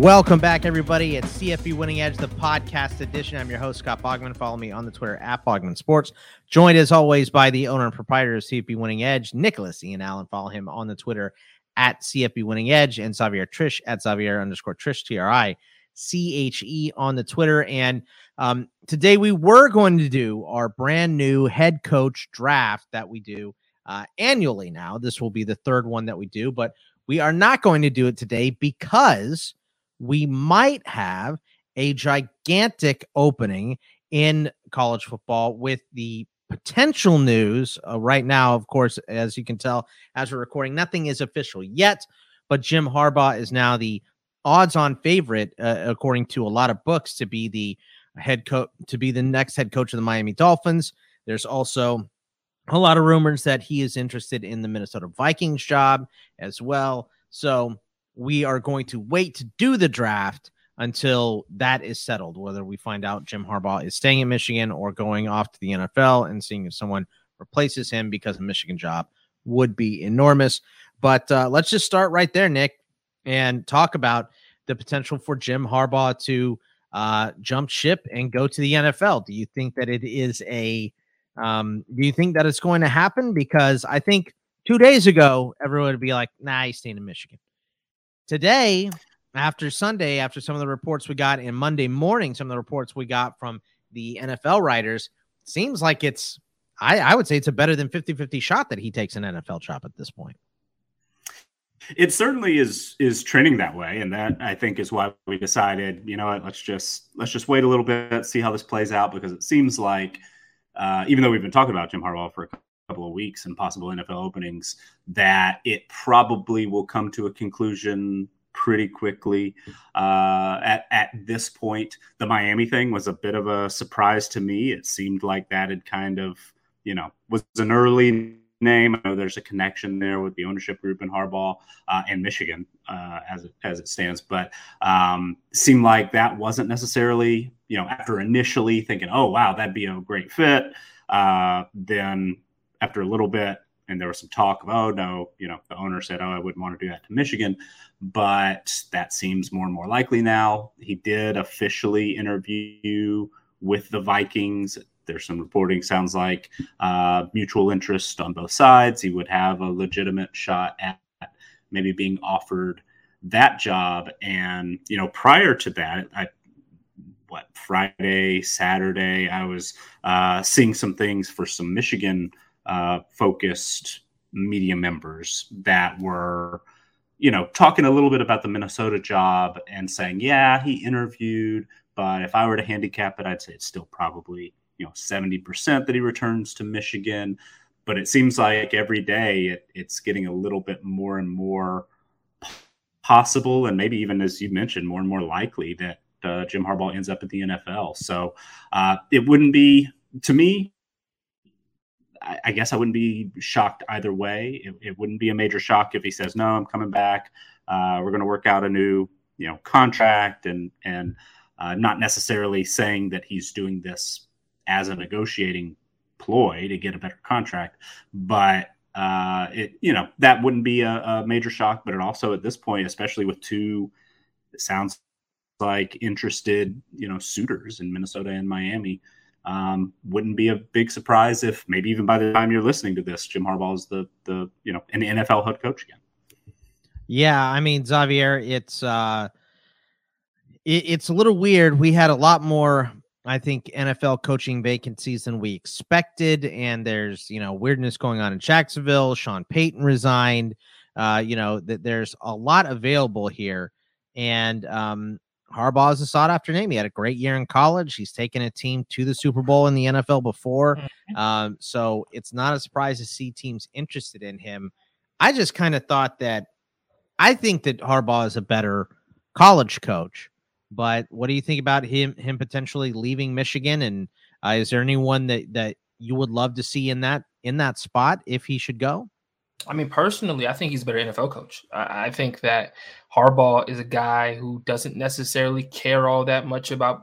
Welcome back, everybody. It's CFB Winning Edge, the podcast edition. I'm your host, Scott Bogman. Follow me on the Twitter at Bogman Sports. Joined as always by the owner and proprietor of CFB Winning Edge, Nicholas Ian Allen. Follow him on the Twitter at CFB Winning Edge and Xavier Triche at Xavier underscore Triche, T R I C H E on the Twitter. And um, today we were going to do our brand new head coach draft that we do uh, annually now. This will be the third one that we do, but we are not going to do it today because we might have a gigantic opening in college football with the potential news uh, right now. Of course, as you can tell, as we're recording, nothing is official yet, but Jim Harbaugh is now the odds on favorite, uh, according to a lot of books, to be the head coach, to be the next head coach of the Miami Dolphins. There's also a lot of rumors that he is interested in the Minnesota Vikings job as well. So we are going to wait to do the draft until that is settled, whether we find out Jim Harbaugh is staying in Michigan or going off to the NFL and seeing if someone replaces him because a Michigan job would be enormous. But uh, let's just start right there, Nick, and talk about the potential for Jim Harbaugh to uh, jump ship and go to the NFL. Do you think that it is a um, do you think that it's going to happen? Because I think two days ago, everyone would be like, nah, he's staying in Michigan. Today, after Sunday, after some of the reports we got in Monday morning, some of the reports we got from the NFL writers, seems like it's, I, I would say it's a better than 50 50 shot that he takes an NFL job at this point. It certainly is is trending that way, and that I think is why we decided, you know what, let's just let's just wait a little bit, see how this plays out, because it seems like uh, even though we've been talking about Jim Harbaugh for a couple of weeks and possible NFL openings, that it probably will come to a conclusion pretty quickly. Uh, at at this point, the Miami thing was a bit of a surprise to me. It seemed like that had kind of you know was an early name. I know there's a connection there with the ownership group in Harbaugh uh, and Michigan uh, as it, as it stands, but um, seemed like that wasn't necessarily you know after initially thinking, oh wow, that'd be a great fit. Uh, then after a little bit, and there was some talk of, oh no, you know, the owner said, oh, I wouldn't want to do that to Michigan, but that seems more and more likely now. He did officially interview with the Vikings there's some reporting sounds like uh, mutual interest on both sides. He would have a legitimate shot at maybe being offered that job. And you know, prior to that, I what Friday, Saturday, I was uh, seeing some things for some Michigan uh, focused media members that were you know, talking a little bit about the Minnesota job and saying, yeah, he interviewed, but if I were to handicap it, I'd say it's still probably you know 70% that he returns to Michigan. But it seems like every day it, it's getting a little bit more and more possible, and maybe even as you mentioned, more and more likely that uh, Jim Harbaugh ends up at the NFL. So uh, it wouldn't be to me. I, I guess I wouldn't be shocked either way. It, it, wouldn't be a major shock if he says, "No, I'm coming back. Uh, we're going to work out a new, you know, contract," and and uh, not necessarily saying that he's doing this as a negotiating ploy to get a better contract. But uh, it you know that wouldn't be a, a, major shock. But it also at this point, especially with two, sounds like interested you know suitors in Minnesota and Miami. Um, wouldn't be a big surprise if maybe even by the time you're listening to this, Jim Harbaugh is the the you know an NFL head coach again. Yeah, I mean Xavier, it's uh, it, it's a little weird. We had a lot more I think NFL coaching vacancies than we expected, and there's you know weirdness going on in Jacksonville. Sean Payton resigned. Uh, you know that there's a lot available here, and um, Harbaugh is a sought after name. He had a great year in college. He's taken a team to the Super Bowl in the NFL before, mm-hmm. um, so it's not a surprise to see teams interested in him. I just kind of thought that I think that Harbaugh is a better college coach but what do you think about him him potentially leaving Michigan? And uh, is there anyone that that you would love to see in that in that spot if he should go? I mean, personally, I think he's a better NFL coach. I, think that Harbaugh is a guy who doesn't necessarily care all that much about.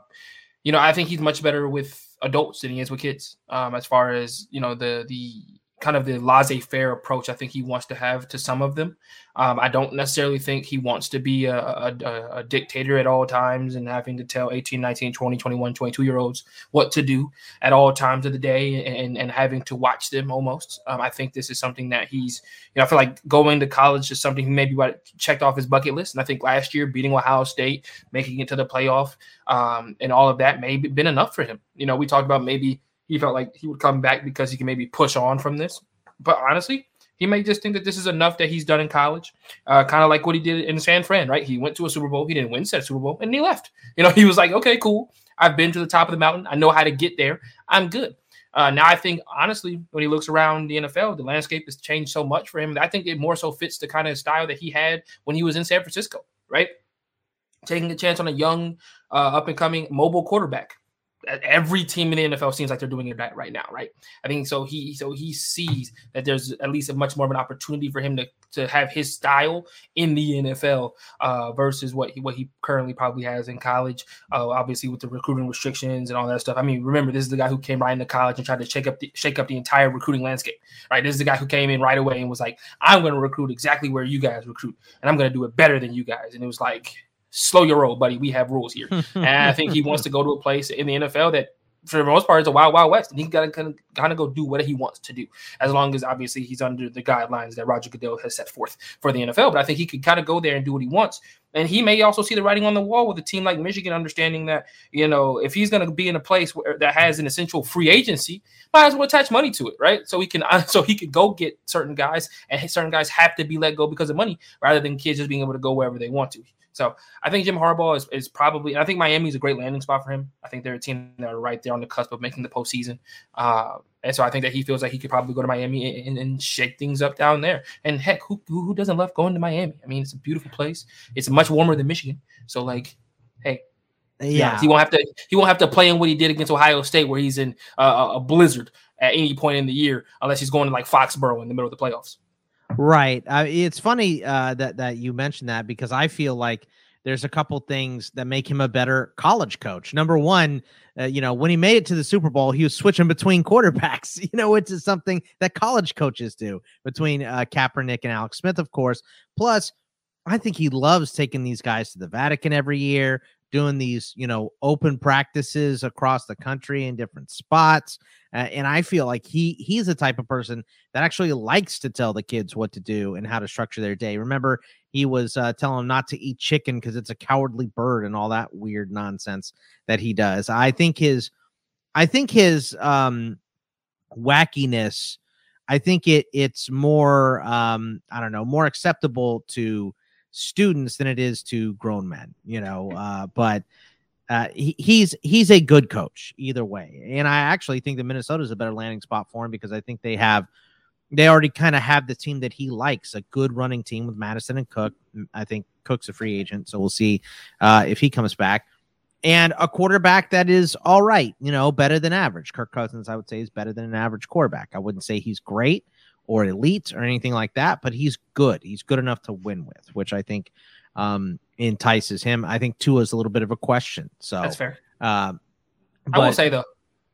You know, I think he's much better with adults than he is with kids. Um, as far as you know, the the kind of the laissez-faire approach I think he wants to have to some of them. Um, I don't necessarily think he wants to be a, a, a, dictator at all times and having to tell 18, 19, 20, 21, 22 year olds what to do at all times of the day and, and having to watch them almost. Um, I think this is something that he's, you know, I feel like going to college is something he maybe checked off his bucket list. And I think last year beating Ohio State, making it to the playoff, um, and all of that may have been enough for him. You know, we talked about maybe he felt like he would come back because he can maybe push on from this. But honestly, he may just think that this is enough that he's done in college, uh, kind of like what he did in San Fran, right? He went to a Super Bowl, he didn't win said Super Bowl, and he left. You know, he was like, okay, cool. I've been to the top of the mountain. I know how to get there. I'm good. Uh, now I think honestly, when he looks around the NFL, the landscape has changed so much for him. I think it more so fits the kind of style that he had when he was in San Francisco, right? Taking a chance on a young, uh, up and coming mobile quarterback every team in the NFL seems like they're doing it right now, right? I think so. He so he sees that there's at least a much more of an opportunity for him to to have his style in the NFL uh, versus what he what he currently probably has in college. Uh, obviously, with the recruiting restrictions and all that stuff. I mean, remember this is the guy who came right into college and tried to shake up the shake up the entire recruiting landscape. Right, this is the guy who came in right away and was like, "I'm going to recruit exactly where you guys recruit, and I'm going to do it better than you guys." And it was like slow your roll, buddy. We have rules here. and I think he wants to go to a place in the NFL that, for the most part, is a wild, wild west. And he's got to kind of, kind of go do what he wants to do, as long as obviously he's under the guidelines that Roger Goodell has set forth for the NFL. But I think he could kind of go there and do what he wants. And he may also see the writing on the wall with a team like Michigan, understanding that, you know, if he's going to be in a place where that has an essential free agency, might as well attach money to it, right? So he can, so he could go get certain guys, and certain guys have to be let go because of money, rather than kids just being able to go wherever they want to. So I think Jim Harbaugh is, is probably, I think Miami is a great landing spot for him. I think they're a team that are right there on the cusp of making the postseason. Uh, and so I think that he feels like he could probably go to Miami and, and shake things up down there. And heck, who, who doesn't love going to Miami? I mean, it's a beautiful place. It's much warmer than Michigan. So like, hey, yeah, he won't have to. He won't have to play in what he did against Ohio State, where he's in uh, a blizzard at any point in the year, unless he's going to like Foxborough in the middle of the playoffs. Right. Uh, it's funny uh, that that you mentioned that because I feel like there's a couple things that make him a better college coach. Number one, uh, you know, when he made it to the Super Bowl, he was switching between quarterbacks. You know, which is something that college coaches do between uh, Kaepernick and Alex Smith, of course. Plus, I think he loves taking these guys to the Vatican every year, doing these, you know, open practices across the country in different spots. Uh, and I feel like he he's the type of person that actually likes to tell the kids what to do and how to structure their day. Remember, he was uh, telling them not to eat chicken because it's a cowardly bird and all that weird nonsense that he does. I think his, I think his um, wackiness. I think it it's more um, I don't know more acceptable to students than it is to grown men, you know. Uh, but uh, he, he's he's a good coach either way, and I actually think that Minnesota is a better landing spot for him because I think they have they already kind of have the team that he likes a good running team with Mattison and Cook. I think Cook's a free agent, so we'll see uh, if he comes back. And a quarterback that is all right, you know, better than average. Kirk Cousins, I would say, is better than an average quarterback. I wouldn't say he's great, or elite or anything like that, but he's good. He's good enough to win with, which I think um, entices him. I think Tua is a little bit of a question. So that's fair. Uh, I will say though.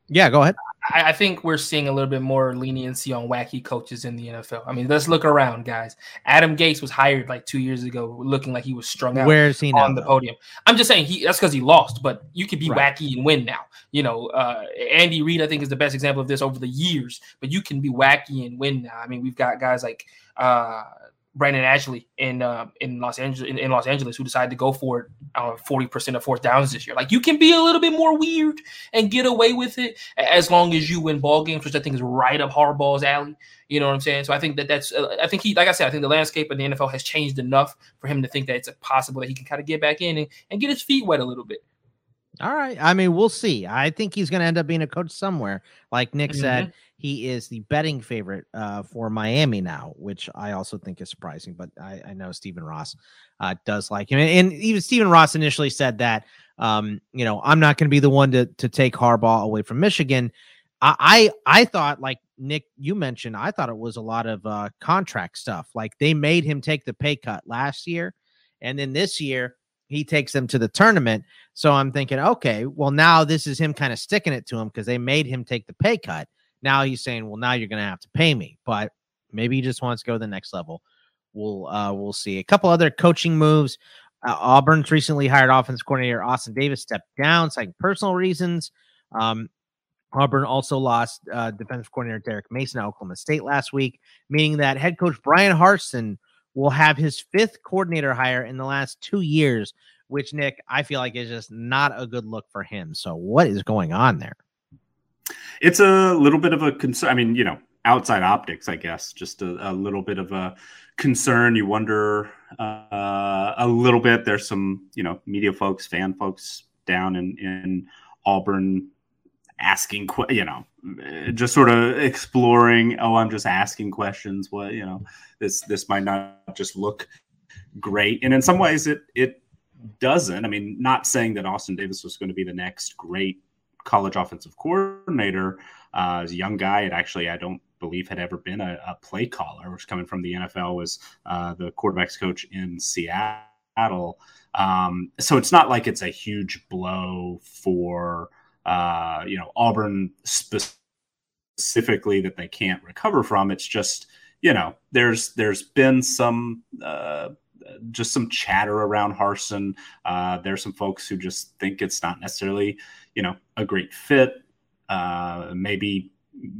Yeah, go ahead. I, I, think we're seeing a little bit more leniency on wacky coaches in the NFL. I mean, let's look around, guys. Adam Gase was hired like two years ago, looking like he was strung out. Where is he on now, the podium? I'm just saying he that's because he lost, but you could be right. wacky and win now. You know, uh, Andy Reid, I think, is the best example of this over the years. But you can be wacky and win now. I mean, we've got guys like uh, Brandon Staley in uh, in Los Angeles in, in, Los Angeles who decided to go for uh, forty percent of fourth downs this year. Like you can be a little bit more weird and get away with it as long as you win ball games, which I think is right up Harbaugh's alley. You know what I'm saying? So I think that that's uh, I think he like I said I think the landscape of the NFL has changed enough for him to think that it's possible that he can kind of get back in and, and get his feet wet a little bit. All right. I mean, we'll see. I think he's going to end up being a coach somewhere. Like Nick mm-hmm. said, he is the betting favorite uh, for Miami now, which I also think is surprising. But I, I know Stephen Ross uh, does like him, and, even Stephen Ross initially said that, um, you know, I'm not going to be the one to to take Harbaugh away from Michigan. I, I I thought like Nick, you mentioned, I thought it was a lot of uh, contract stuff. Like they made him take the pay cut last year, and then this year he takes them to the tournament. So I'm thinking, okay, well now this is him kind of sticking it to him because they made him take the pay cut. Now he's saying, well, now you're going to have to pay me, but maybe he just wants to go to the next level. We'll uh, we'll see. A couple other coaching moves. Uh, Auburn's recently hired offense coordinator Austin Davis stepped down, citing personal reasons. Um, Auburn also lost uh, defensive coordinator Derek Mason at Oklahoma State last week, meaning that head coach Brian Harsin will have his fifth coordinator hire in the last two years, which Nick, I feel like is just not a good look for him. So, what is going on there? It's a little bit of a concern. I mean, you know, outside optics, I guess, just a, a little bit of a concern. You wonder uh, a little bit. There's some, you know, media folks, fan folks down in in Auburn asking, you know, just sort of exploring. Oh, I'm just asking questions. What you know, this this might not just look great, and in some ways, it it doesn't. I mean, not saying that Austin Davis was going to be the next great college offensive coordinator. Uh, as a young guy, it actually I don't believe had ever been a, a play caller, which coming from the NFL was uh, the quarterbacks coach in Seattle. Um, so it's not like it's a huge blow for uh, you know Auburn specifically that they can't recover from. It's just you know there's there's been some uh, just some chatter around Harsin. Uh, there's some folks who just think it's not necessarily you know a great fit. Uh, maybe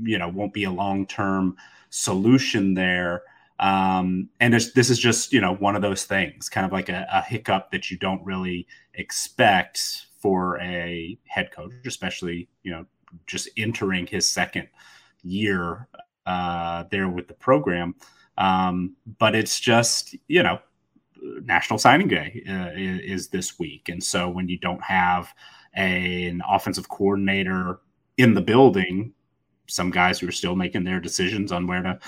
you know won't be a long term solution there. Um, and this is just you know one of those things, kind of like a, a hiccup that you don't really expect for a head coach, especially you know just entering his second year uh, there with the program. Um, but it's just you know National Signing Day uh, is, is, this week, and so when you don't have a, an offensive coordinator in the building, some guys who are still making their decisions on where to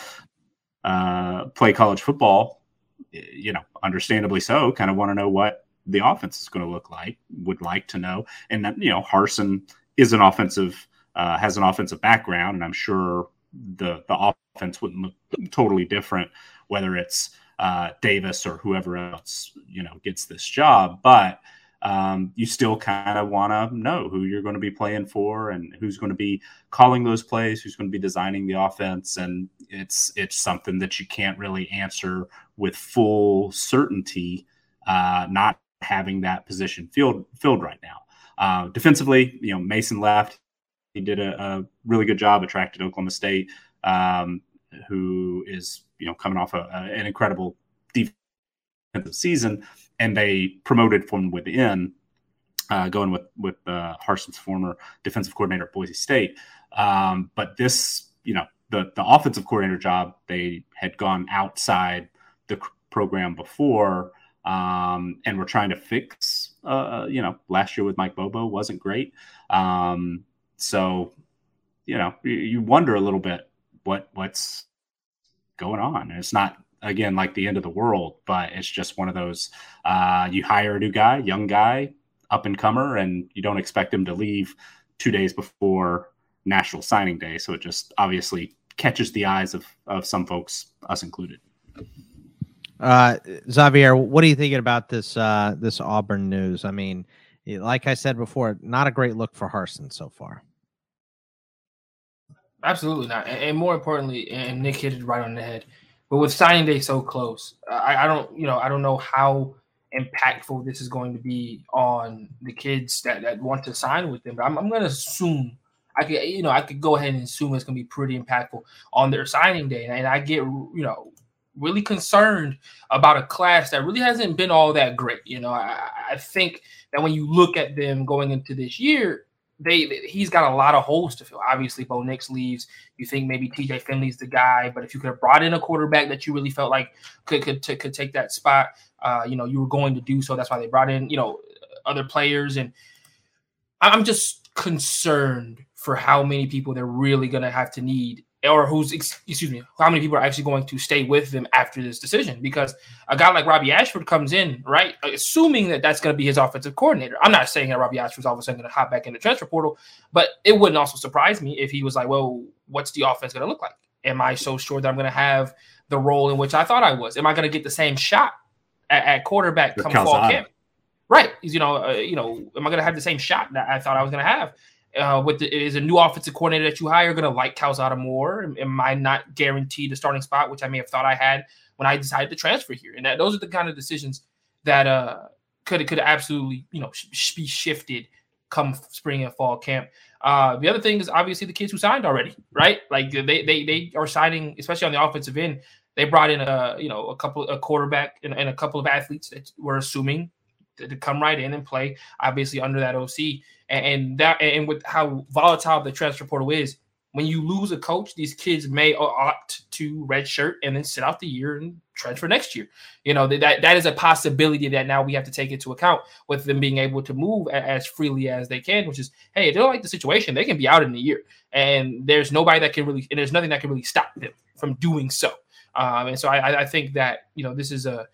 uh, play college football, you know, understandably so, kind of want to know what the offense is going to look like, would like to know. And that, you know, Harsin is an offensive, uh, has an offensive background, and I'm sure the the offense wouldn't look totally different whether it's uh, Davis or whoever else, you know, gets this job. But um, you still kind of want to know who you're going to be playing for and who's going to be calling those plays, who's going to be designing the offense, and it's it's something that you can't really answer with full certainty. Uh, not having that position filled filled right now. Uh, defensively, you know, Mason left. He did a, a really good job, attracted Oklahoma State, um, who is you know coming off a, a, an incredible defensive season, and they promoted from within, uh, going with with uh, Harsin's former defensive coordinator at Boise State. Um, but this, you know, the the offensive coordinator job, they had gone outside the program before um, and we're trying to fix. Uh, you know, last year with Mike Bobo wasn't great. Um, so, you know, you, you wonder a little bit what what's going on. And it's not again like the end of the world, but it's just one of those. Uh, you hire a new guy, young guy, up and comer, and you don't expect him to leave two days before National Signing Day. So it just obviously catches the eyes of of some folks, us included. Uh, Xavier, what are you thinking about this uh, this Auburn news? I mean, like I said before, not a great look for Harsin so far. Absolutely not, and more importantly, and Nick hit it right on the head. But with signing day so close, I, I don't, you know, I don't know how impactful this is going to be on the kids that, that want to sign with them. But I'm, I'm going to assume I could, you know, I could go ahead and assume it's going to be pretty impactful on their signing day. And I get, you know, really concerned about a class that really hasn't been all that great. You know, I, I think that when you look at them going into this year, they, he's got a lot of holes to fill. Obviously, Bo Nix leaves. You think maybe TJ Finley's the guy, but if you could have brought in a quarterback that you really felt like could could, t- could take that spot, uh, you know, you were going to do so. That's why they brought in you know other players, and I'm just concerned for how many people they're really going to have to need or who's excuse me, how many people are actually going to stay with them after this decision? Because a guy like Robby Ashford comes in, right, assuming that that's going to be his offensive coordinator. I'm not saying that Robby Ashford's all of a sudden going to hop back in the transfer portal, but it wouldn't also surprise me if he was like, "Well, what's the offense going to look like? Am I so sure that I'm going to have the role in which I thought I was? Am I going to get the same shot at, at quarterback come fall camp?" Right, you know, uh, you know, am I going to have the same shot that I thought I was going to have? Uh, with the, is a new offensive coordinator that you hire going to like Calzada more? Am I not guaranteed the starting spot, which I may have thought I had when I decided to transfer here? And that those are the kind of decisions that uh, could could absolutely you know sh- be shifted come spring and fall camp. Uh, the other thing is obviously the kids who signed already, right? Like they they they are signing, especially on the offensive end. They brought in a you know a couple a quarterback and, and a couple of athletes that we're assuming to, come right in and play, obviously under that OC, and, and that and with how volatile the transfer portal is, when you lose a coach, these kids may opt to redshirt and then sit out the year and transfer next year. You know that that is a possibility that now we have to take into account with them being able to move as freely as they can. Which is, hey, they don't like the situation, they can be out in a year, and there's nobody that can really, and there's nothing that can really stop them from doing so. Um, and so I, I think that you know this is a,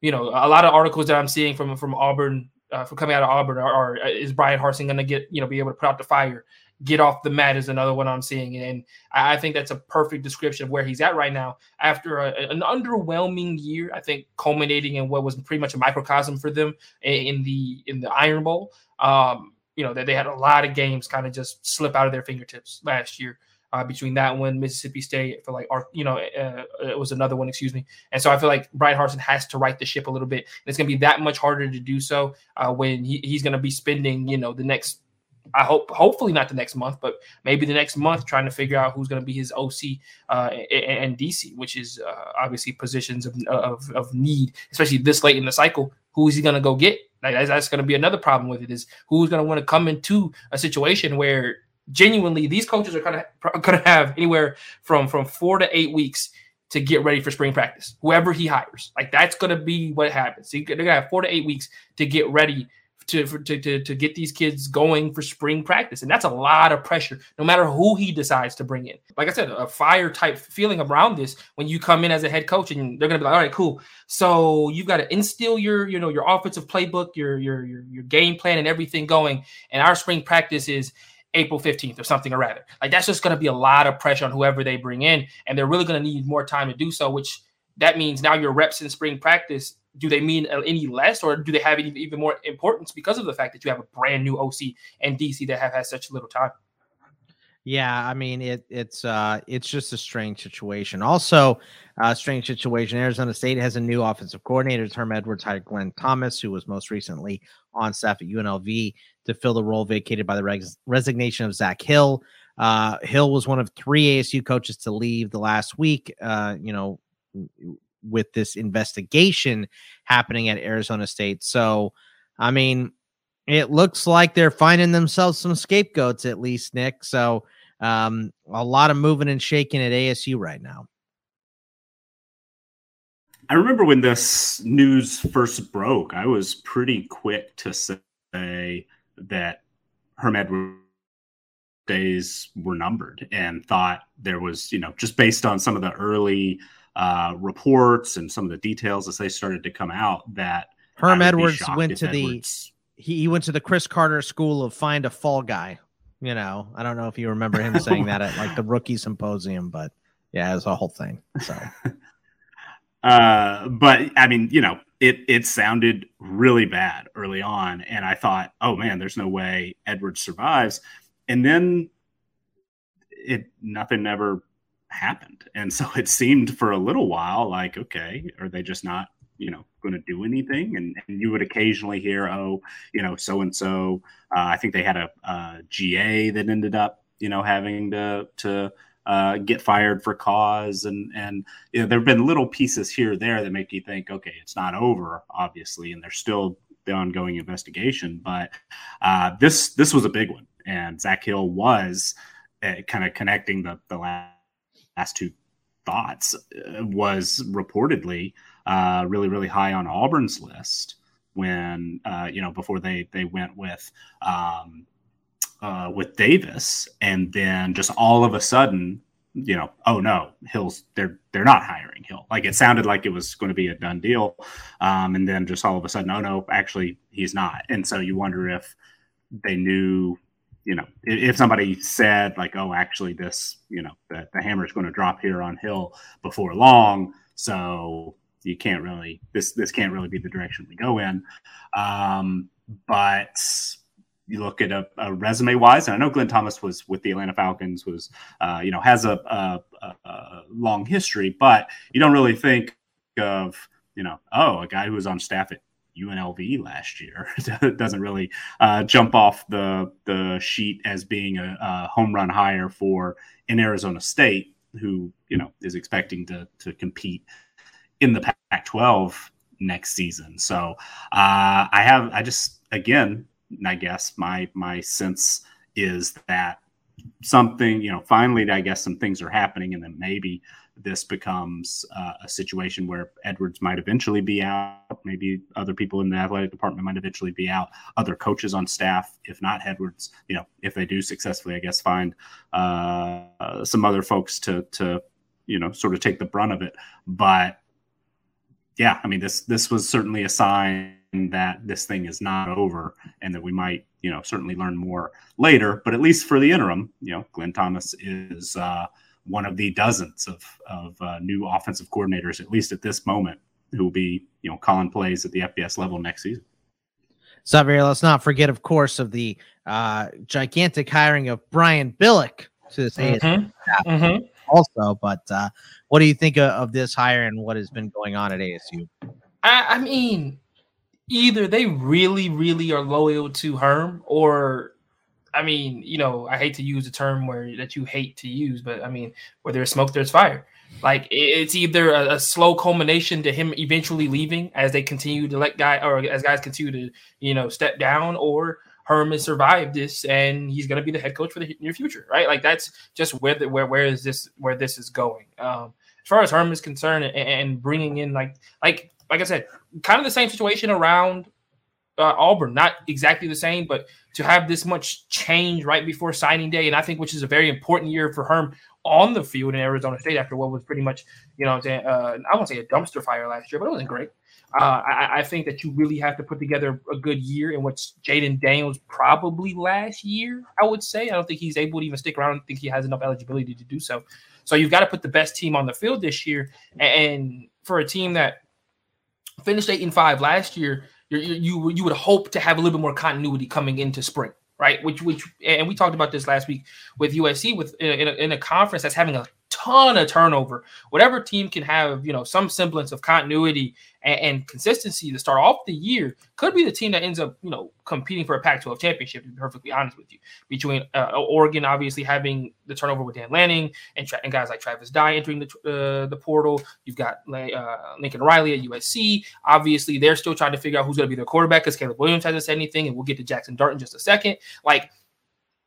you know, a lot of articles that I'm seeing from from Auburn, uh, from coming out of Auburn, or, are is Brian Harsin going to get you know be able to put out the fire? get off the mat is another one I'm seeing. And I think that's a perfect description of where he's at right now after a, an underwhelming year, I think culminating in what was pretty much a microcosm for them in the in the Iron Bowl. Um, you know, that they had a lot of games kind of just slip out of their fingertips last year. Uh, between that one, Mississippi State, for like, our, you know, uh, it was another one, excuse me. And so I feel like Brian Harsin has to right the ship a little bit. And it's going to be that much harder to do so uh, when he, he's going to be spending, you know, the next I hope, hopefully not the next month, but maybe the next month, trying to figure out who's going to be his OC uh, and, DC, which is uh, obviously positions of, of, of need, especially this late in the cycle. Who is he going to go get? Like, that's, that's going to be another problem with it. Is who's going to want to come into a situation where genuinely these coaches are kind of going to have anywhere from from four to eight weeks to get ready for spring practice. Whoever he hires, like that's going to be what happens. They're going to have four to eight weeks to get ready to, to, to, to get these kids going for spring practice. And that's a lot of pressure, no matter who he decides to bring in. Like I said, a fire type feeling around this when you come in as a head coach and they're gonna be like, all right, cool. So you've got to instill your, you know, your offensive playbook, your your your, your game plan and everything going. And our spring practice is April 15th or something or rather. Like that's just going to be a lot of pressure on whoever they bring in. And they're really going to need more time to do so, which that means now your reps in spring practice do they mean any less or do they have any, even more importance because of the fact that you have a brand new OC and DC that have had such little time? Yeah, I mean it. It's uh, it's just a strange situation. Also, uh, strange situation. Arizona State has a new offensive coordinator. Herm Edwards hired Glenn Thomas, who was most recently on staff at UNLV, to fill the role vacated by the res- resignation of Zach Hill. Uh, Hill was one of three ASU coaches to leave the last week. Uh, you know, with this investigation happening at Arizona State. So, I mean, it looks like they're finding themselves some scapegoats at least, Nick. So, um, a lot of moving and shaking at ASU right now. I remember when this news first broke, I was pretty quick to say that Herm Edwards days were numbered and thought there was, you know, just based on some of the early uh, reports and some of the details as they started to come out that Herm Edwards went to Edwards... the he, he went to the Cris Carter School of Find a Fall Guy. You know, I don't know if you remember him saying that at like the rookie symposium, but yeah, it was a whole thing. So, uh, but I mean, you know, it it sounded really bad early on, and I thought, oh man, there's no way Edwards survives, and then it nothing ever happened. And so it seemed for a little while like, okay, are they just not, you know, going to do anything? And, and, you would occasionally hear, oh, you know, so and so. I think they had a, a, GA that ended up, you know, having to to uh, get fired for cause, and and you know, there have been little pieces here there that make you think, okay, it's not over, obviously, and there's still the ongoing investigation. But uh, this this was a big one, and Zach Hill was uh, kind of connecting the the last last two thoughts uh, was reportedly uh, really really high on Auburn's list when uh, you know before they they went with um, uh, with Davis, and then just all of a sudden, you know, oh no, Hill's they're they're not hiring Hill. Like it sounded like it was going to be a done deal, um, and then just all of a sudden, oh no, actually he's not. And so you wonder if they knew you know, if, somebody said like, "Oh, actually, this, you know, the, the hammer is going to drop here on Hill before long," so you can't really this this can't really be the direction we go in. Um, but you look at a, a resume wise, and I know Glenn Thomas was with the Atlanta Falcons, was uh, you know has a, a, a, long history, but you don't really think of you know oh a guy who was on staff at UNLV last year doesn't really uh, jump off the the sheet as being a, a home run hire for in Arizona State, who you know is expecting to to compete in the Pac-12 next season. So uh, I have I just again I guess my my sense is that something you know finally I guess some things are happening and then maybe this becomes uh, a situation where Edwards might eventually be out. Maybe other people in the athletic department might eventually be out. Other coaches on staff, if not Edwards, you know, if they do successfully, I guess find uh, some other folks to to you know sort of take the brunt of it. But yeah, I mean this this was certainly a sign that this thing is not over and that we might you know certainly learn more later. But at least for the interim, you know, Glenn Thomas is. Uh, one of the dozens of, of uh, new offensive coordinators, at least at this moment, who will be, you know, calling plays at the FBS level next season. Xavier, let's not forget, of course, of the uh, gigantic hiring of Brian Billick to this mm-hmm. mm-hmm. also. But uh, what do you think of, of, this hire and what has been going on at ASU? I, I mean, either they really, really are loyal to Herm or I mean, you know, I hate to use a term where that you hate to use, but I mean, where there's smoke, there's fire. Like it's either a, a, slow culmination to him eventually leaving as they continue to let guy or as guys continue to you know step down, or Herman survived this and he's going to be the head coach for the near future, right? Like that's just where the, where where is this where this is going. Um, as far as Herman is concerned, and, and bringing in like like like I said, kind of the same situation around uh, Auburn. Not exactly the same, but to have this much change right before signing day, and I think which is a very important year for Herm on the field in Arizona State after what was pretty much, you know, uh, I won't say a dumpster fire last year, but it wasn't great. Uh, I, I, think that you really have to put together a good year in which Jayden Daniels probably last year. I would say I don't think he's able to even stick around. I don't think he has enough eligibility to do so. So you've got to put the best team on the field this year, and for a team that finished eight and five last year, you you you would hope to have a little bit more continuity coming into spring, right? Which which and we talked about this last week with USC with in a, in a conference that's having a ton of turnover. Whatever team can have, you know, some semblance of continuity and, and, consistency to start off the year could be the team that ends up, you know, competing for a Pac-12 championship. To be perfectly honest with you, between uh, Oregon obviously having the turnover with Dan Lanning and, tra- and guys like Travis Dye entering the uh, the portal, you've got uh, Lincoln Riley at USC. Obviously, they're still trying to figure out who's going to be their quarterback because Caleb Williams hasn't said anything, and we'll get to Jackson Dart in just a second. Like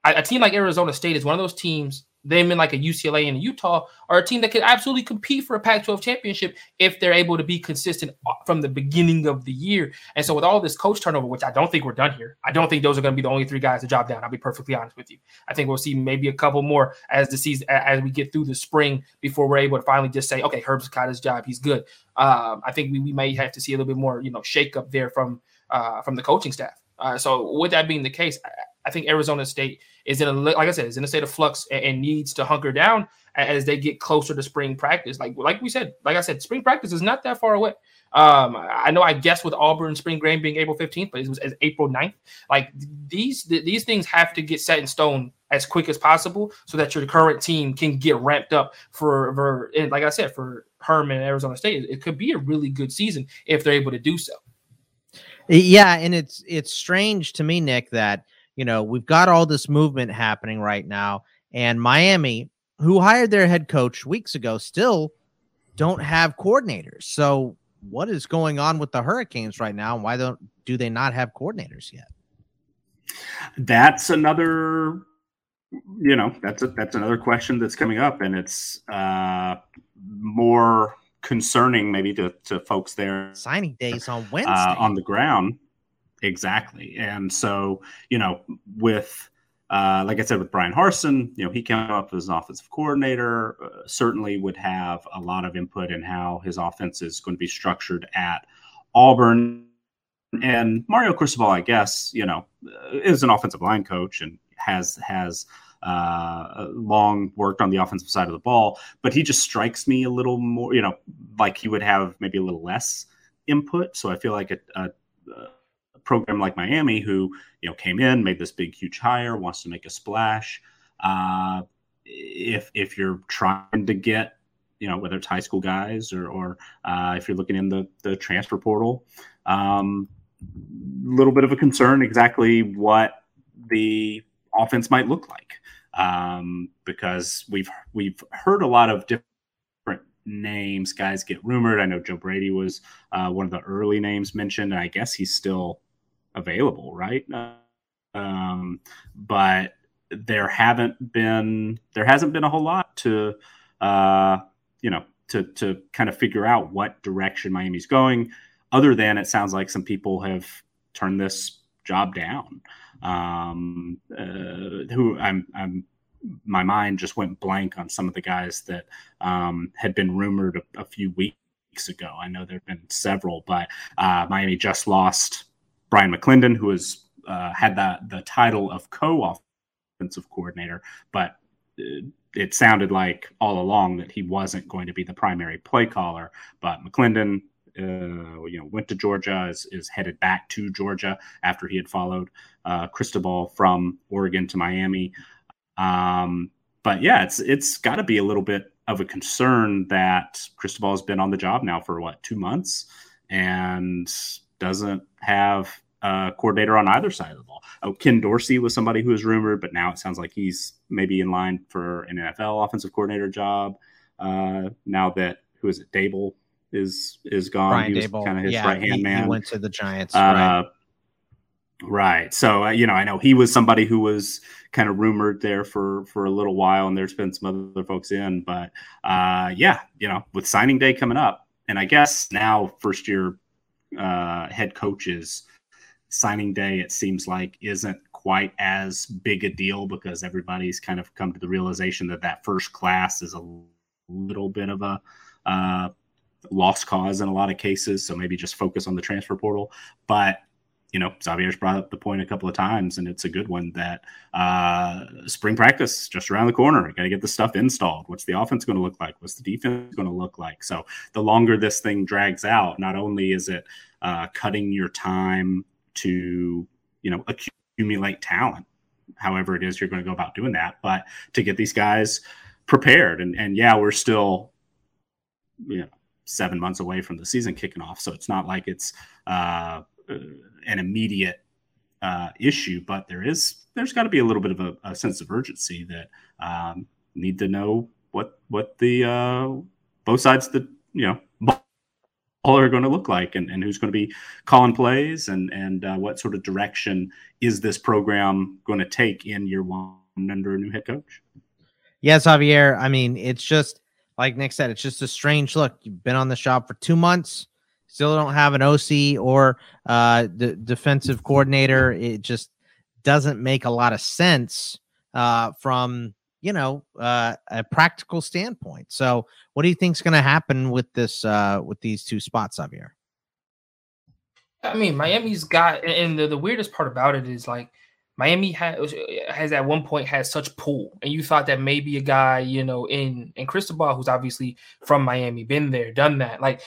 a, a team like Arizona State is one of those teams them in like a UCLA and a Utah are a team that could absolutely compete for a Pac-12 championship if they're able to be consistent from the beginning of the year. And so with all this coach turnover, which I don't think we're done here, I don't think those are going to be the only three guys to drop down. I'll be perfectly honest with you. I think we'll see maybe a couple more as the season as we get through the spring before we're able to finally just say, okay, Herb's got his job, he's good. Um, I think we, we may have to see a little bit more, you know, shake up there from uh, from the coaching staff. Uh, so with that being the case, I, I think Arizona State is in a like I said, is in a state of flux and, and, needs to hunker down as they get closer to spring practice. Like like we said, like I said, spring practice is not that far away. Um, I know I guess with Auburn spring game being April 15th, but it was as April 9th. Like these these things have to get set in stone as quick as possible so that your current team can get ramped up for, for and like I said, for Herman and Arizona State. It could be a really good season if they're able to do so. Yeah, and it's it's strange to me, Nick, that you know, we've got all this movement happening right now, and Miami, who hired their head coach weeks ago, still don't have coordinators. So, what is going on with the Hurricanes right now, and why don't do they not have coordinators yet? That's another, you know, that's a, that's another question that's coming up, and it's uh, more concerning maybe to, to folks there. Signing days on Wednesday uh, on the ground. Exactly. And so, you know, with uh, like I said, with Brian Harsin, you know, he came up as an offensive coordinator, uh, certainly would have a lot of input in how his offense is going to be structured at Auburn. And Mario Cristobal, I guess, you know, is an offensive line coach and has has uh, long worked on the offensive side of the ball, but he just strikes me a little more, you know, like he would have maybe a little less input. So I feel like a, a program like Miami, who you know came in, made this big, huge hire, wants to make a splash. Uh, if if you're trying to get you know whether it's high school guys or or uh, if you're looking in the the transfer portal, a um, little bit of a concern exactly what the offense might look like um, because we've we've heard a lot of different names. Guys get rumored. I know Joe Brady was uh, one of the early names mentioned, and I guess he's still available, right? Um, but there haven't been there hasn't been a whole lot to uh, you know to to kind of figure out what direction Miami's going. Other than it sounds like some people have turned this job down. Um, uh, who I'm I'm my mind just went blank on some of the guys that um, had been rumored a, a, few weeks ago. I know there have been several, but uh, Miami just lost Bryan McClendon, who has uh, had the the title of co-offensive coordinator, but uh, it sounded like all along that he wasn't going to be the primary play caller. But McClendon, uh, you know, went to Georgia, is, is headed back to Georgia after he had followed uh, Cristobal from Oregon to Miami. Um, but yeah, it's it's got to be a little bit of a concern that Cristobal has been on the job now for what two months and doesn't have a coordinator on either side of the ball. Oh, Ken Dorsey was somebody who was rumored, but now it sounds like he's maybe in line for an NFL offensive coordinator job. Uh, now that who is it, Daboll is is gone. Brian he was Daboll. kind of his yeah, right hand man. He went to the Giants. Uh, right. Right. So uh, you know, I know he was somebody who was kind of rumored there for for a little while, and there's been some other folks in, but uh, yeah, you know, with signing day coming up, and I guess now first year uh, head coaches signing day, it seems like isn't quite as big a deal because everybody's kind of come to the realization that that first class is a little bit of a uh, lost cause in a lot of cases. So maybe just focus on the transfer portal, but you know, Xavier's brought up the point a couple of times, and it's a good one that uh, spring practice just around the corner. Got to get the stuff installed. What's the offense going to look like? What's the defense going to look like? So the longer this thing drags out, not only is it uh, cutting your time to you know accumulate talent, however it is you're going to go about doing that, but to get these guys prepared. And and yeah, we're still you know seven months away from the season kicking off, so it's not like it's uh, an immediate uh, issue, but there is there's got to be a little bit of a, a sense of urgency that um, need to know what what the uh, both sides the you know all are going to look like and, and who's going to be calling plays and and uh, what sort of direction is this program going to take in year one under a new head coach. Yes, Javier. I mean, it's just like Nick said, it's just a strange look. You've been on the shop for two months Still don't have an OC or uh, the defensive coordinator. It just doesn't make a lot of sense uh, from you know uh, a practical standpoint. So, what do you think is going to happen with this uh, with these two spots, Xavier? I mean, Miami's got, and the, the weirdest part about it is like Miami has has at one point had such pull, and you thought that maybe a guy, you know, in in Cristobal, who's obviously from Miami, been there, done that. Like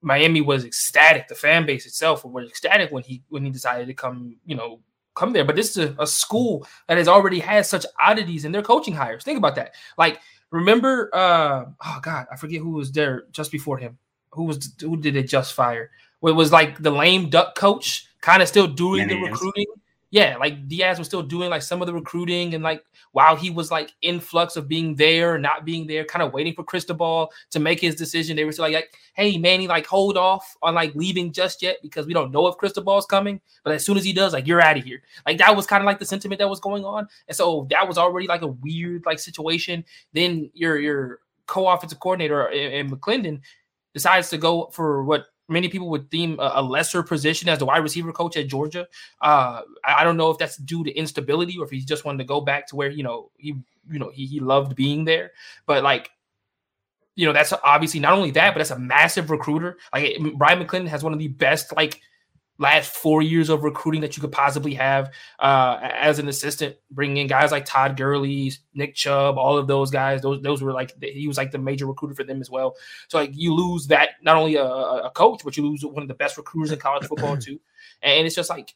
Miami was ecstatic. The fan base itself was ecstatic when he when he decided to come, you know, come there. But this is a, a school that has already had such oddities in their coaching hires. Think about that. Like, remember, uh, oh God, I forget who was there just before him. Who was who did it just fire? Well, it was like the lame duck coach, kind of still doing the recruiting yeah, like Diaz was still doing like some of the recruiting and like while he was like in flux of being there, not being there, kind of waiting for Cristobal to make his decision. They were still like, like, hey, Manny, like hold off on like leaving just yet because we don't know if Cristobal's coming. But as soon as he does, like you're out of here. Like that was kind of like the sentiment that was going on. And so that was already like a weird like situation. Then your your co-offensive coordinator uh, in McClendon decides to go for what many people would deem a, a, lesser position as the wide receiver coach at Georgia. Uh, I, I, don't know if that's due to instability or if he just wanted to go back to where you know he you know he, he loved being there. But like you know that's obviously not only that, but that's a massive recruiter. Like Bryan McClendon has one of the best like last four years of recruiting that you could possibly have uh, as an assistant, bringing in guys like Todd Gurley, Nick Chubb, all of those guys. Those those were like he was like the major recruiter for them as well. So like you lose that not only a, a coach, but you lose one of the best recruiters in college football too. And it's just like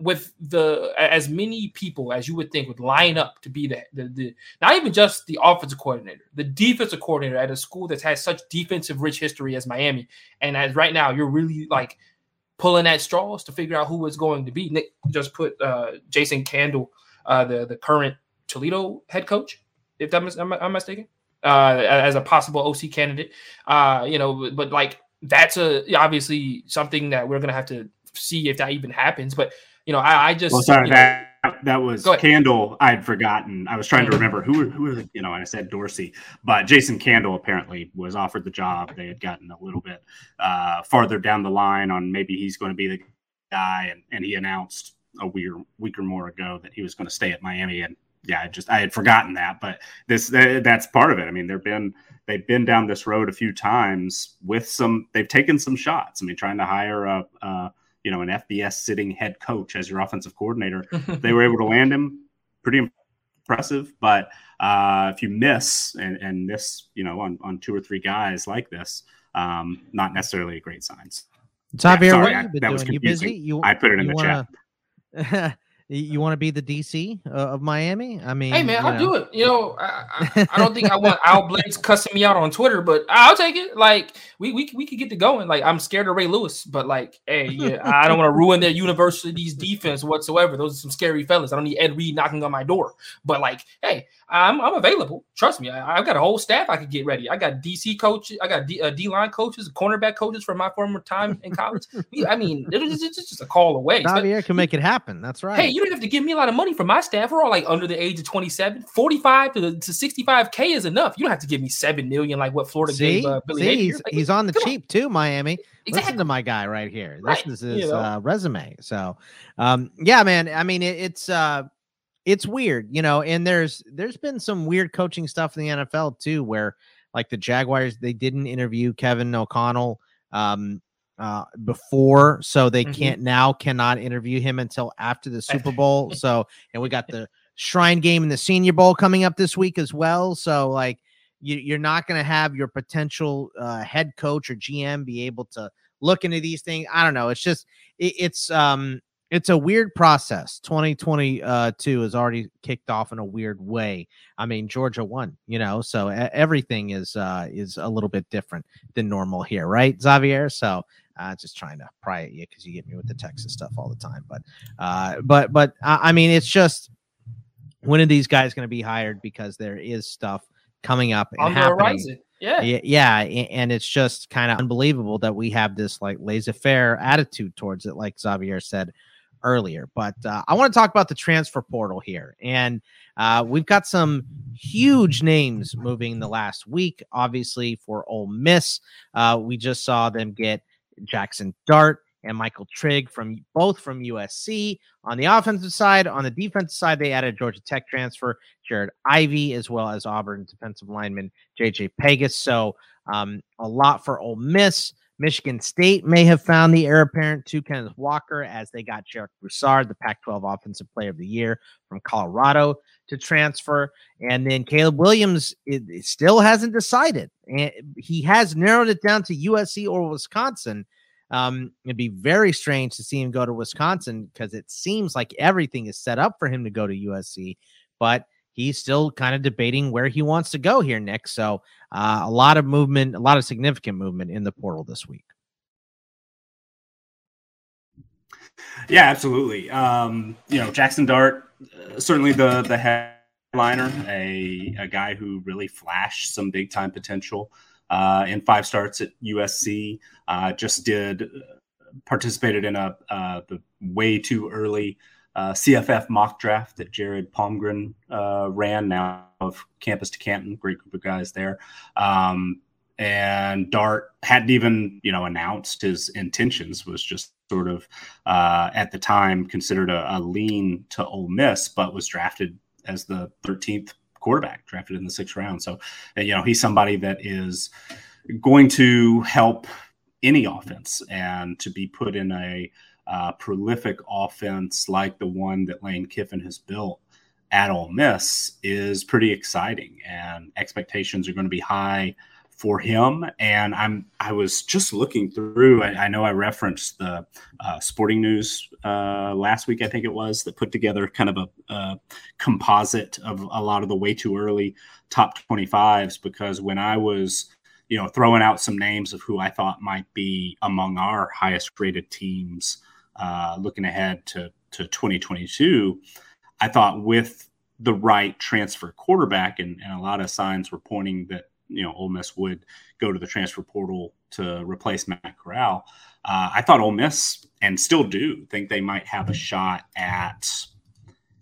with the as many people as you would think would line up to be the, the, the not even just the offensive coordinator, the defensive coordinator at a school that has such defensive rich history as Miami, and as right now you're really like pulling at straws to figure out who going to be. Nick just put uh, Jason Candle, uh, the the current Toledo head coach, if that I'm, I'm mistaken, uh, as a possible OC candidate. Uh, you know, but like that's a obviously something that we're gonna have to see if that even happens. But you know, I, I just well, sorry, you know, that that was Candle. I'd forgotten. I was trying to Mm-hmm. remember who who was you know. And I said Dorsey, but Jason Candle apparently was offered the job. They had gotten a little bit uh, farther down the line on maybe he's going to be the guy, and, and he announced a week or, week or more ago that he was going to stay at Miami. And yeah, I just I had forgotten that, but this that's part of it. I mean, they've been they've been down this road a few times with some. They've taken some shots. I mean, trying to hire a. a you know, an FBS sitting head coach as your offensive coordinator. they were able to land him pretty impressive. But uh, if you miss and, and miss, you know, on, on two or three guys like this, um, not necessarily a great sign. Xavier, Yeah, sorry, what I- you been that was doing? You busy? confusing. You, I put it in the wanna, chat. you want to be the DC uh, of Miami? I mean, Hey man, I'll know. do it. You know, I, I, I don't think I want Al Blanks cussing me out on Twitter, but I'll take it. Like we we we could get to going. Like I'm scared of Ray Lewis, but like, hey, yeah, I don't want to ruin their university's defense whatsoever. Those are some scary fellas. I don't need Ed Reed knocking on my door. But like, hey, I'm I'm available. Trust me, I, I've got a whole staff I could get ready. I got DC coaches, I got D, uh, line coaches, cornerback coaches from my former time in college. I mean, it's just, a call away. Xavier can make it happen. That's right. Hey, you don't have to give me a lot of money for my staff. We're all like under the age of 27. 45 to, to 65K is enough. You don't have to give me 7 million like what Florida see, gave uh, Billy see he's, Like, he's on the come on. cheap too, Miami. Listen to my guy right here. This Right, is you his know. uh, resume. So, um, yeah, man. I mean, it, it's uh, it's weird, you know. And there's there's been some weird coaching stuff in the NFL too, where like the Jaguars they didn't interview Kevin O'Connell um, uh, before, so they Mhm. can't now cannot interview him until after the Super Bowl. So, and we got the Shrine Game and the Senior Bowl coming up this week as well. So, like you, you're not going to have your potential uh, head coach or GM be able to look into these things. I don't know. It's just it, it's um it's a weird process. 2022 is already kicked off in a weird way. I mean, Georgia won, you know, so everything is uh is a little bit different than normal here, right, Xavier? So uh, just trying to pry at you because you get me with the Texas stuff all the time. But uh, but but I I mean, it's just when are these guys going to be hired? Because there is stuff coming up and on the horizon. Yeah. Yeah, yeah, and it's just kind of unbelievable that we have this like laissez-faire attitude towards it, like Xavier said earlier. But uh, I want to talk about the transfer portal here, and uh, we've got some huge names moving the last week. Obviously, for Ole Miss, uh, we just saw them get Jackson Dart and Michael Trigg from both from USC on the offensive side. On the defensive side, they added Georgia Tech transfer Jared Ivey as well as Auburn defensive lineman JJ Pegues. So um, a lot for Ole Miss. Michigan State may have found the heir apparent to Kenneth Walker as they got Jarek Broussard, the Pac 12 Offensive Player of the Year from Colorado, to transfer. And then Caleb Williams it, it still hasn't decided. And he has narrowed it down to USC or Wisconsin. Um, it'd be very strange to see him go to Wisconsin because it seems like everything is set up for him to go to USC, but he's still kind of debating where he wants to go here next. So uh, a lot of movement, a lot of significant movement in the portal this week. Yeah, absolutely. Um, you know, Jackson Dart, uh, certainly the the headliner, a a guy who really flashed some big time potential uh, in five starts at USC. Uh, just did uh, participated in a uh, the way too early uh, CFF mock draft that Jared Palmgren uh, ran. Now of campus to Canton, great group of guys there. Um, and Dart hadn't even you know announced his intentions. Was just sort of uh, at the time considered a, a lean to Ole Miss, but was drafted as the 13th quarterback, drafted in the sixth round. So you know he's somebody that is going to help any offense and to be put in a uh, prolific offense like the one that Lane Kiffin has built at Ole Miss is pretty exciting, and expectations are going to be high for him. And I'm I was just looking through. I, I know I referenced the uh, Sporting News uh, last week, I think it was, that put together kind of a, a composite of a lot of the way too early top 25s because when I was you know throwing out some names of who I thought might be among our highest rated teams uh, looking ahead to to 2022, I thought with the right transfer quarterback and, and a lot of signs were pointing that you know Ole Miss would go to the transfer portal to replace Matt Corral. Uh, I thought Ole Miss and still do think they might have a shot at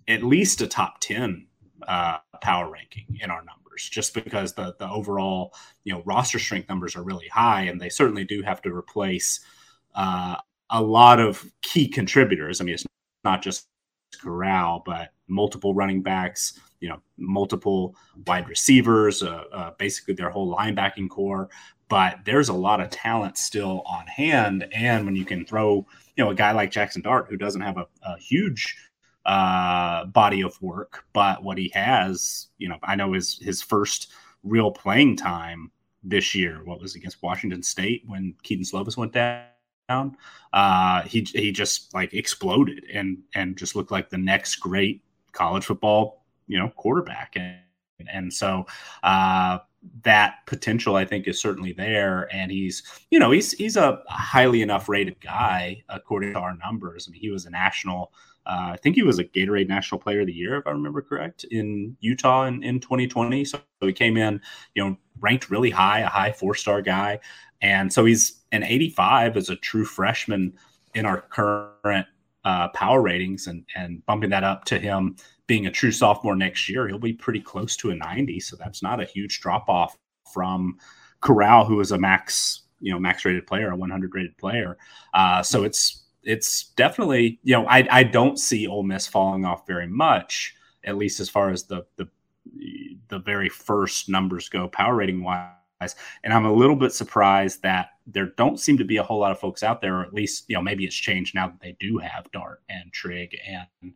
at least a top ten uh, power ranking in our numbers, just because the the overall you know roster strength numbers are really high, and they certainly do have to replace uh, a lot of key contributors. I mean, it's not just Corral, but multiple running backs, you know, multiple wide receivers, uh, uh, basically their whole linebacking core. But there's a lot of talent still on hand, and when you can throw, you know, a guy like Jackson Dart who doesn't have a, a huge uh, body of work, but what he has, you know, I know his his first real playing time this year. What was against Washington State when Kedon Slovis went down? Uh, he he just like exploded and and just looked like the next great college football you know quarterback and and so uh, that potential I think is certainly there and he's you know he's he's a highly enough rated guy according to our numbers. I mean he was a national uh, I think he was a Gatorade National Player of the Year, if I remember correct, in Utah in, in 2020. So he came in, you know, ranked really high, a high four star guy. And so he's an 85 as a true freshman in our current uh, power ratings and, and bumping that up to him being a true sophomore next year, he'll be pretty close to a 90. So that's not a huge drop off from Corral, who is a max, you know, max rated player, a 100 rated player. Uh, so it's it's definitely, you know, I, I don't see Ole Miss falling off very much, at least as far as the the the very first numbers go, power rating wise. And I'm a little bit surprised that there don't seem to be a whole lot of folks out there, or at least, you know, maybe it's changed now that they do have Dart and Trigg and,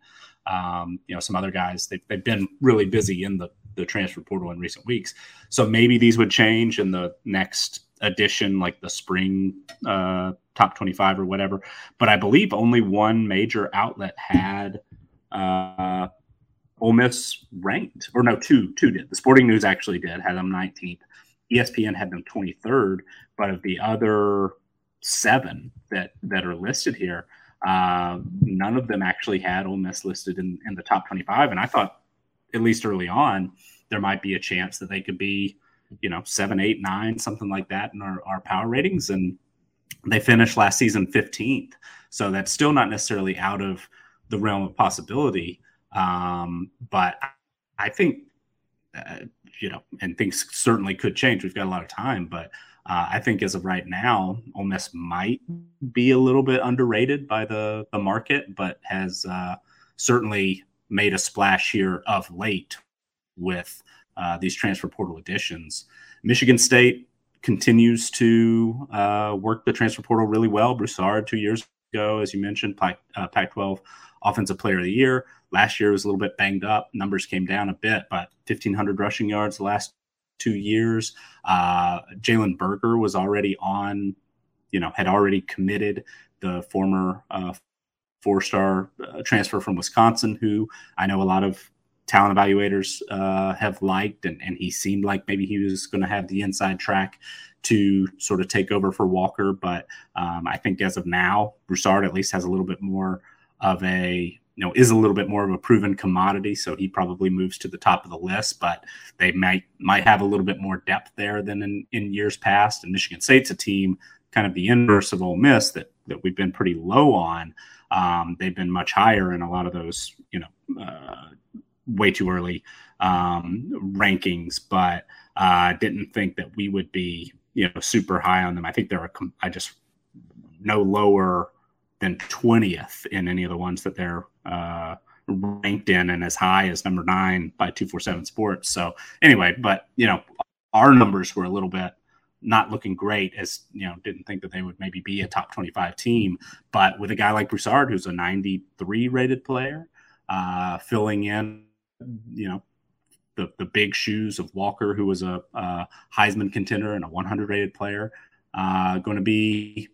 um, you know, some other guys. They've, they've been really busy in the, the transfer portal in recent weeks. So maybe these would change in the next edition, like the spring uh, top 25 or whatever. But I believe only one major outlet had uh, Ole Miss ranked, or no, two, two did. The Sporting News actually did, had them 19th. ESPN had them 23rd, but of the other seven that that are listed here, uh, none of them actually had Ole Miss listed in, in the top 25. And I thought, at least early on, there might be a chance that they could be, you know, seven, eight, nine, something like that in our, our power ratings. And they finished last season 15th. So that's still not necessarily out of the realm of possibility. Um, but I think, uh, you know, and things certainly could change. We've got a lot of time, but uh, I think as of right now, Ole Miss might be a little bit underrated by the, the market, but has uh, certainly made a splash here of late with uh, these transfer portal additions. Michigan State continues to uh, work the transfer portal really well. Broussard, two years ago, as you mentioned, Pac, uh, Pac 12 Offensive Player of the Year. Last year was a little bit banged up. Numbers came down a bit, but 1,500 rushing yards the last two years. Uh, Jalen Berger was already on, you know, had already committed the former uh, four star uh, transfer from Wisconsin, who I know a lot of talent evaluators uh, have liked, and, and he seemed like maybe he was going to have the inside track to sort of take over for Walker. But um, I think as of now, Broussard at least has a little bit more of a you know is a little bit more of a proven commodity so he probably moves to the top of the list but they might might have a little bit more depth there than in, in years past. And michigan state's a team kind of the inverse of Ole Miss that that we've been pretty low on. Um, they've been much higher in a lot of those you know uh, way too early um, rankings but uh, didn't think that we would be you know super high on them. I think they're a, i just no lower than 20th in any of the ones that they're uh, ranked in and as high as number nine by 247 sports. So anyway but you know our numbers were a little bit not looking great as you know didn't think that they would maybe be a top 25 team. But with a guy like Broussard who's a 93 rated player uh, filling in you know the, the big shoes of Walker who was a, a Heisman contender and a 100 rated player uh, going to be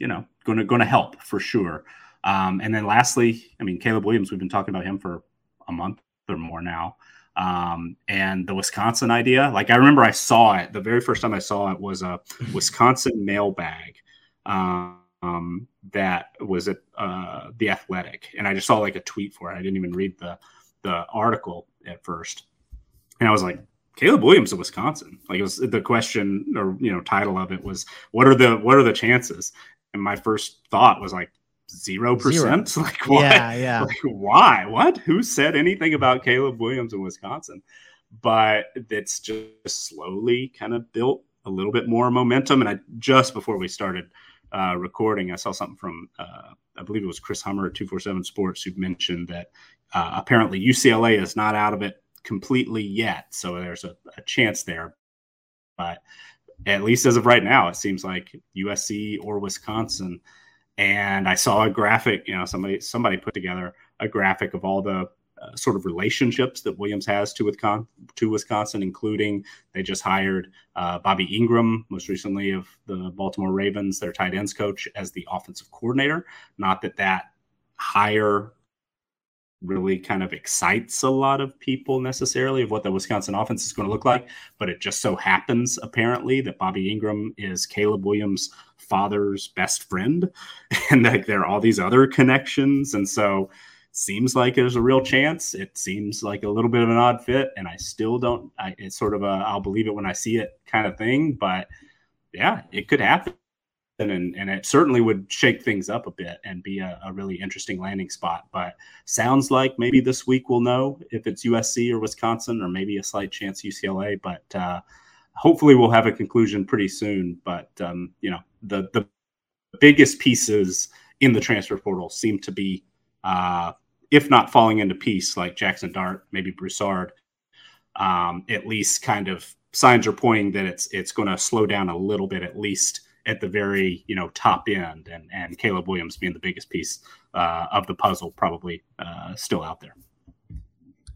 you know going to going to help for sure um, and then lastly I mean Caleb Williams we've been talking about him for a month or more now um, and the Wisconsin idea. Like I remember I saw it the very first time I saw it was a Wisconsin mailbag um, that was at uh, the Athletic, and I just saw like a tweet for it. I didn't even read the the article at first, and I was like. Caleb Williams of Wisconsin. Like it was the question or you know title of it was what are the what are the chances? And my first thought was like zero percent. Like what? Yeah, yeah. Like, why? What? Who said anything about Caleb Williams in Wisconsin? But it's just slowly kind of built a little bit more momentum. And I just before we started uh, recording, I saw something from uh, I believe it was Chris Hummer at two four seven Sports who mentioned that uh, apparently UCLA is not out of it completely yet. So there's a, a chance there, but at least as of right now, it seems like USC or Wisconsin and I saw a graphic. You know, somebody somebody put together a graphic of all the uh, sort of relationships that Williams has to with con- to Wisconsin, including they just hired uh, Bobby Engram, most recently of the Baltimore Ravens, their tight ends coach, as the offensive coordinator. Not that that hire really kind of excites a lot of people necessarily of what the Wisconsin offense is going to look like, but it just so happens apparently that Bobby Engram is Caleb Williams' father's best friend, and like there are all these other connections, and so seems like there's a real chance. It seems like a little bit of an odd fit, and I still don't. I, it's sort of a I'll believe it when I see it kind of thing, but yeah, it could happen and, and it certainly would shake things up a bit and be a, a, really interesting landing spot. But sounds like maybe this week we'll know if it's USC or Wisconsin or maybe a slight chance UCLA. But uh, hopefully we'll have a conclusion pretty soon. But um, you know the the biggest pieces in the transfer portal seem to be, uh, if not falling into piece, like Jackson Dart, maybe Broussard. Um, at least kind of signs are pointing that it's it's going to slow down a little bit at least at the very you know top end, and and Caleb Williams being the biggest piece uh, of the puzzle, probably uh, still out there.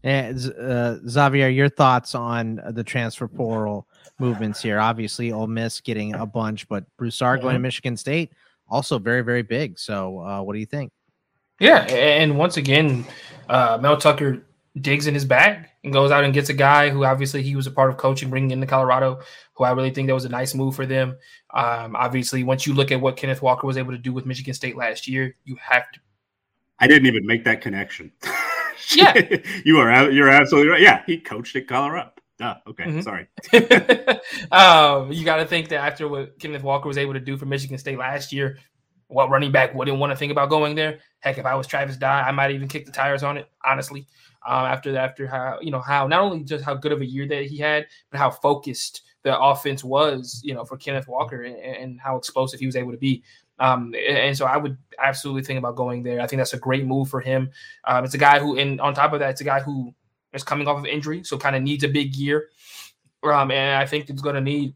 And uh, Xavier, your thoughts on the transfer portal movements here? Obviously, Ole Miss getting a bunch, but Broussard going to Michigan State also very very big. So, uh, what do you think? Yeah, and once again, uh, Mel Tucker digs in his bag and goes out and gets a guy who obviously he was a part of coaching, bringing into Colorado, who I really think that was a nice move for them. Um, obviously, once you look at what Kenneth Walker was able to do with Michigan State last year, you have to. I didn't even make that connection. Yeah, you are you're absolutely right. Yeah, he coached at Colorado. Duh. Okay, mm-hmm. sorry. um, you got to think that after what Kenneth Walker was able to do for Michigan State last year, what running back wouldn't want to think about going there? Heck, if I was Travis Dye, I might even kick the tires on it. Honestly, um, after after how you know how not only just how good of a year that he had, but how focused the offense was, you know, for Kenneth Walker and, and how explosive he was able to be. Um, and so I would absolutely think about going there. I think that's a great move for him. Um, it's a guy who, and on top of that, it's a guy who is coming off of injury, so kind of needs a big year. Um, and I think it's going to need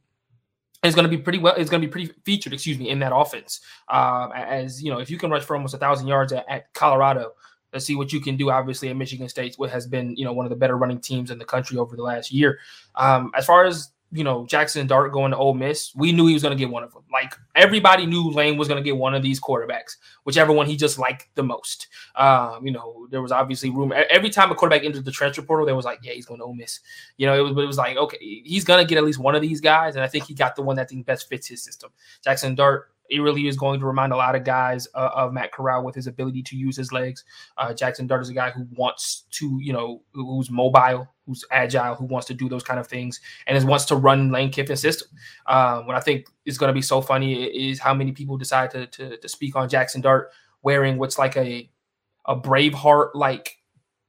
it's going to be pretty well. It's going to be pretty featured, excuse me, in that offense. Um, as you know, if you can rush for almost a thousand yards at, at Colorado, Let's see what you can do. Obviously, at Michigan State, what has been you know one of the better running teams in the country over the last year. Um, as far as you know, Jackson Dart going to Ole Miss, we knew he was going to get one of them. Like everybody knew Lane was going to get one of these quarterbacks, whichever one he just liked the most. Um, you know, there was obviously room. Every time a quarterback entered the transfer portal, there was like, yeah, he's going to Ole Miss. You know, it was, it was like, okay, he's going to get at least one of these guys, and I think he got the one that I think best fits his system. Jackson Dart he really is going to remind a lot of guys uh, of Matt Corral with his ability to use his legs. Uh, Jackson Dart is a guy who wants to, you know, who's mobile, who's agile, who wants to do those kind of things, and is wants to run Lane Kiffin's system. Uh, what I think is going to be so funny is how many people decide to, to, to speak on Jackson Dart wearing what's like a a Braveheart like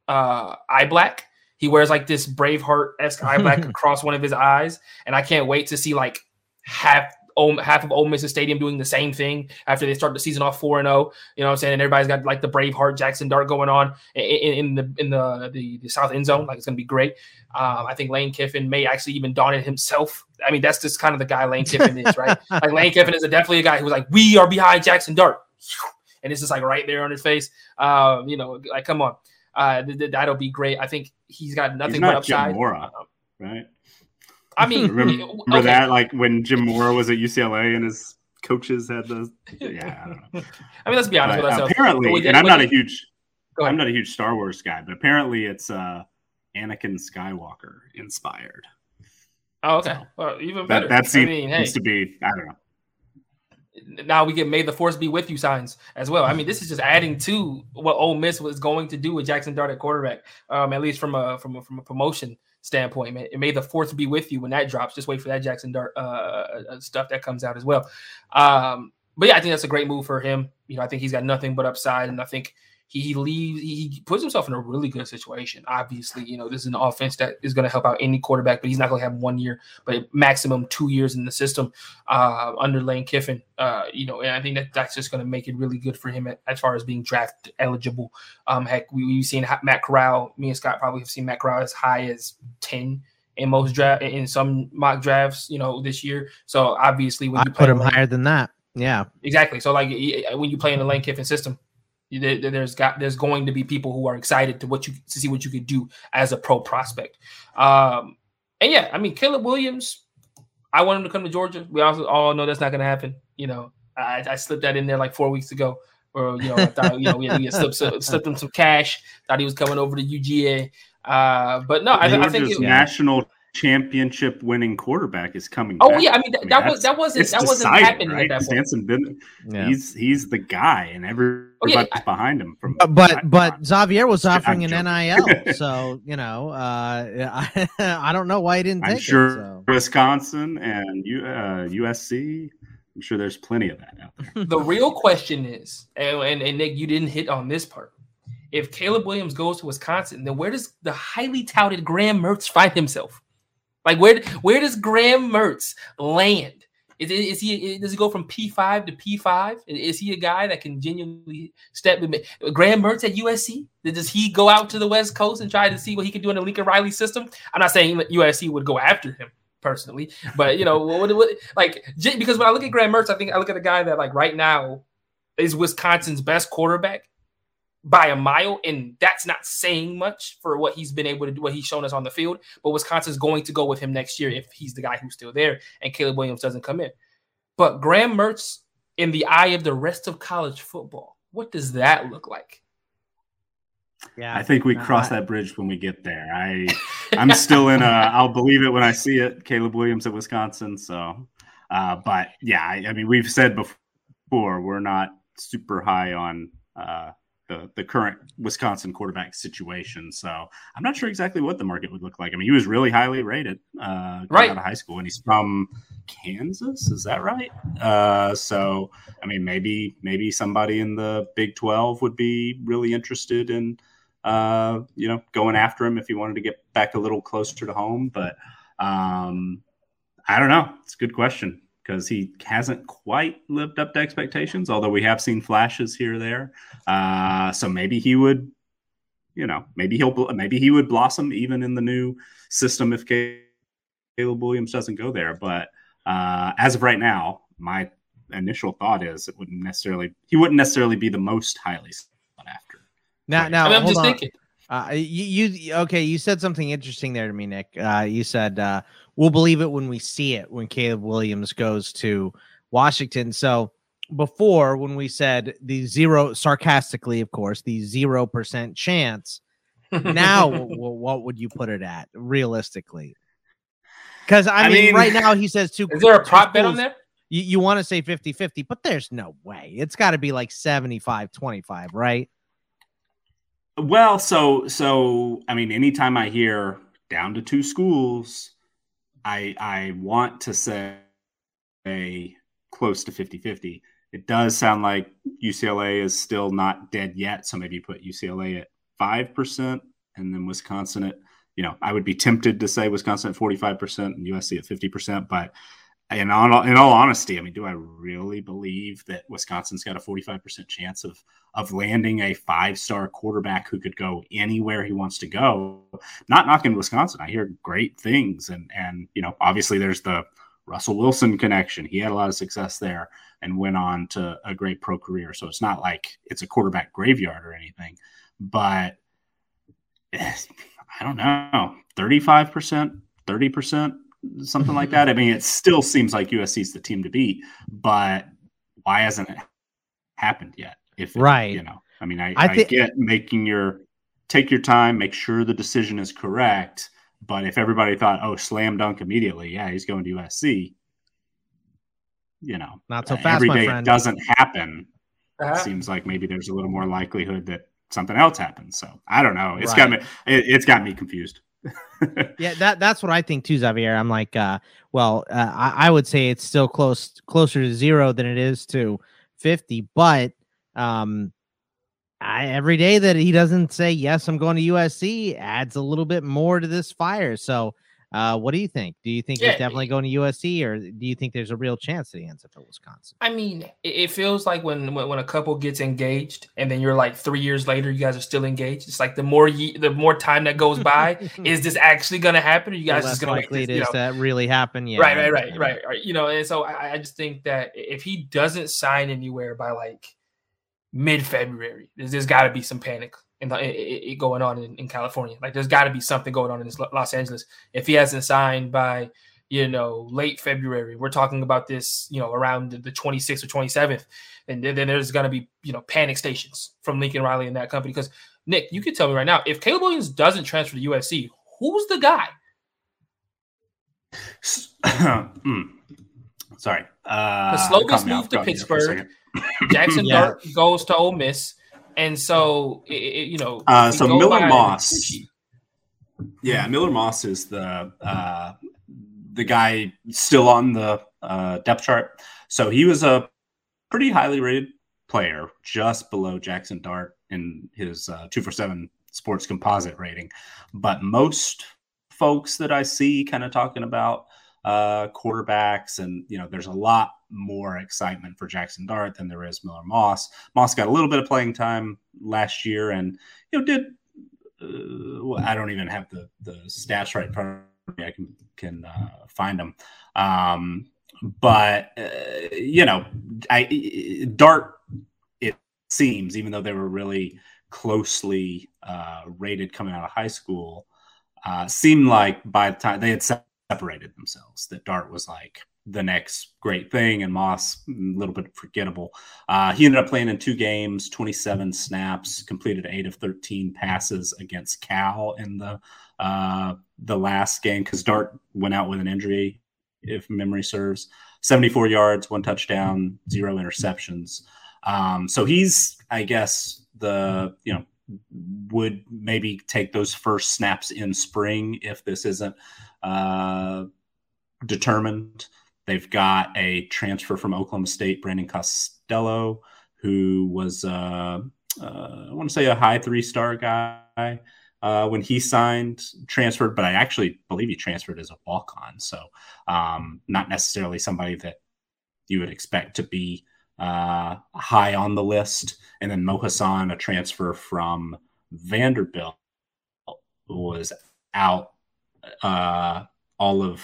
uh, eye black. He wears like this Braveheart esque eye black across one of his eyes, and I can't wait to see like half half of Ole Miss's stadium doing the same thing after they start the season off four and zero. You know what I'm saying? And everybody's got like the Braveheart Jackson Dart going on in, in the in the, the, the south end zone. Like it's gonna be great. Um, I think Lane Kiffin may actually even don it himself. I mean, that's just kind of the guy Lane Kiffin is, right? like Lane Kiffin is a, definitely a guy who's like, we are behind Jackson Dart, and it's just like right there on his face. Um, you know, like come on, uh, th- th- that'll be great. I think he's got nothing he's but upside. Jim Mora, right? I mean, remember, okay. that? Like when Jim Mora was at UCLA and his coaches had the yeah. I don't know. I mean, let's be honest but with ourselves. Apparently, and I'm not a huge, I'm not a huge Star Wars guy, but apparently it's uh, Anakin Skywalker inspired. Oh, okay. So well, even better. That, that seems, I mean, hey. to be. I don't know now we get "May the Force be with you" signs as well. I mean, this is just adding to what Ole Miss was going to do with Jackson Dart at quarterback, um, at least from a from a, from a promotion standpoint. Man, It may the Force be with you when that drops. Just wait for that Jackson Dart uh, uh, stuff that comes out as well. Um, but yeah, I think that's a great move for him. You know, I think he's got nothing but upside, and I think he leaves he puts himself in a really good situation. Obviously you know this is an offense that is going to help out any quarterback but he's not going to have one year but maximum two years in the system uh, under lane kiffin uh, you know and i think that that's just going to make it really good for him as far as being draft eligible. Um, heck we, have seen matt corral me and scott probably have seen matt corral as high as 10 in most draft in some mock drafts you know this year. So obviously when you put him higher than that. Yeah. Exactly. So like when you play in the lane kiffin system there's got there's going to be people who are excited to what you to see what you could do as a pro prospect. Um, and yeah, I mean Caleb Williams, I want him to come to Georgia. We also all know that's not going to happen. You know, I, I, slipped that in there like four weeks ago, or you know, I thought you know we had, we slipped, slipped him some cash. Thought he was coming over to UGA, uh, but no, I, I think it, national championship winning quarterback is coming. Oh back. yeah, I mean, that, I mean, that was that wasn't that wasn't happening right? at that point. Been, yeah. He's he's the guy, and everybody's oh, yeah. behind him. From but but Xavier was offering an NIL, so you know, uh, I, I don't know why he didn't. I'm take sure it, so. Wisconsin and U, uh, USC. I'm sure there's plenty of that out there. The real question is, and, and, and Nick, you didn't hit on this part. If Caleb Williams goes to Wisconsin, then where does the highly touted Graham Mertz find himself? Like where where does Graham Mertz land? Is, is he does he go from P five to P five? Is he a guy that can genuinely step? Graham Mertz at USC? Does he go out to the West Coast and try to see what he can do in the Lincoln Riley system? I'm not saying USC would go after him personally, but you know what, what like because when I look at Graham Mertz, I think I look at a guy that like right now is Wisconsin's best quarterback by a mile, and that's not saying much for what he's been able to do, what he's shown us on the field. But Wisconsin's going to go with him next year if he's the guy who's still there and Caleb Williams doesn't come in. But Graham Mertz, in the eye of the rest of college football, what does that look like? Yeah, I think we cross that bridge when we get there. I, I'm still in a. I'll believe it when I see it. Caleb Williams at Wisconsin. So, uh, but yeah, I, I mean, we've said before we're not super high on uh, the, the current Wisconsin quarterback situation. So I'm not sure exactly what the market would look like. I mean, he was really highly rated uh, right out of high school, and he's from Kansas. Is that right? Uh, so I mean, maybe maybe somebody in the Big 12 would be really interested in uh, you know going after him if he wanted to get back a little closer to home. But um, I don't know. It's a good question because he hasn't quite lived up to expectations, although we have seen flashes here or there. Uh, so maybe he would, you know, maybe he'll maybe he would blossom even in the new system if Caleb Williams doesn't go there. But uh, as of right now, my initial thought is it wouldn't necessarily he wouldn't necessarily be the most highly sought after. Now, now, I am just on. thinking. Uh, you, you okay? You said something interesting there to me, Nick. Uh, you said uh, we'll believe it when we see it when Caleb Williams goes to Washington. So before, when we said the zero, sarcastically, of course, the zero percent chance. now, what would you put it at realistically? Because I, I mean, mean, right now he says two. Is there a prop bet on there? You, you want to say 50 50, but there's no way. It's got to be like 75 25, right? Well, so, so, I mean, anytime I hear down to two schools, I I want to say a close to 50-50. It does sound like UCLA is still not dead yet, so maybe put UCLA at 5% and then Wisconsin at, you know, I would be tempted to say Wisconsin at 45% and USC at 50%, but in all, in all honesty, I mean, do I really believe that Wisconsin's got a 45% chance of of landing a five star quarterback who could go anywhere he wants to go? Not knocking Wisconsin. I hear great things. And, and, you know, obviously there's the Russell Wilson connection. He had a lot of success there and went on to a great pro career. So it's not like it's a quarterback graveyard or anything. But I don't know, 35%, 30%, something like that. I mean, it still seems like USC is the team to beat, but why hasn't it happened yet? If it, right, you know, I mean, I, I, th- I get making your take your time, make sure the decision is correct. But if everybody thought, oh, slam dunk immediately, yeah, he's going to USC, you know, not so fast. Every day friend. it doesn't happen. Uh-huh. It seems like maybe there's a little more likelihood that something else happens. So I don't know. It's Right. got me. It, it's got me confused. Yeah, that that's what I think too, Xavier. I'm like, uh, well, uh, I, I would say it's still close closer to zero than it is to fifty, but um, I, every day that he doesn't say yes, I'm going to USC adds a little bit more to this fire. So, uh, what do you think? Do you think Yeah, he's definitely going to USC, or do you think there's a real chance that he ends up at Wisconsin? I mean, it, feels like when, when a couple gets engaged and then you're like three years later, you guys are still engaged. It's like the more ye- the more time that goes by, is this actually going to happen? Or you guys just going to likely like it this, is you know, that really happen. Yeah, right, right, right, right, right. You know, and so I, I just think that if he doesn't sign anywhere by like mid February, there's, there's got to be some panic in the, it, it- it going on in, in California. Like there's got to be something going on in this Los Angeles. If he hasn't signed by you know late February, we're talking about this you know around the, the 26th or 27th, and then, then there's going to be you know panic stations from Lincoln Riley and that company. Because Nick, you can tell me right now if Caleb Williams doesn't transfer to USC, who's the guy? Hmm. Sorry. Uh, The Slovis caught me off moved to guard there for a Pittsburgh. Jackson Yeah. Dart goes to Ole Miss, and so it, it- you know. Uh, so Miller Moss. Yeah, Miller Moss is the uh, the guy still on the uh, depth chart. So he was a pretty highly rated player, just below Jackson Dart in his uh, two for seven sports composite rating. But most folks that I see kind of talking about uh, quarterbacks, and you know, there's a lot more excitement for Jackson Dart than there is Miller Moss. Moss got a little bit of playing time last year, and you know, did uh, well, I don't even have the the stats right in front of me. I can can uh, find them, um, but uh, you know, I Dart. It seems, even though they were really closely uh, rated coming out of high school, uh, seemed like by the time they had separated themselves, that Dart was like the next great thing, and Moss a little bit forgettable. Uh, he ended up playing in two games, 27 snaps, completed eight of 13 passes against Cal in the uh, the last game because Dart went out with an injury, if memory serves. 74 yards, one touchdown, zero interceptions. Um, so he's, I guess, the you know would maybe take those first snaps in spring if this isn't uh, determined. They've got a transfer from Oklahoma State, Brandon Costello, who was, uh, uh, I want to say, a high three star guy uh, when he signed, transferred, but I actually believe he transferred as a walk on. So, um, not necessarily somebody that you would expect to be uh, high on the list. And then Mo Hasan, a transfer from Vanderbilt, was out uh, all of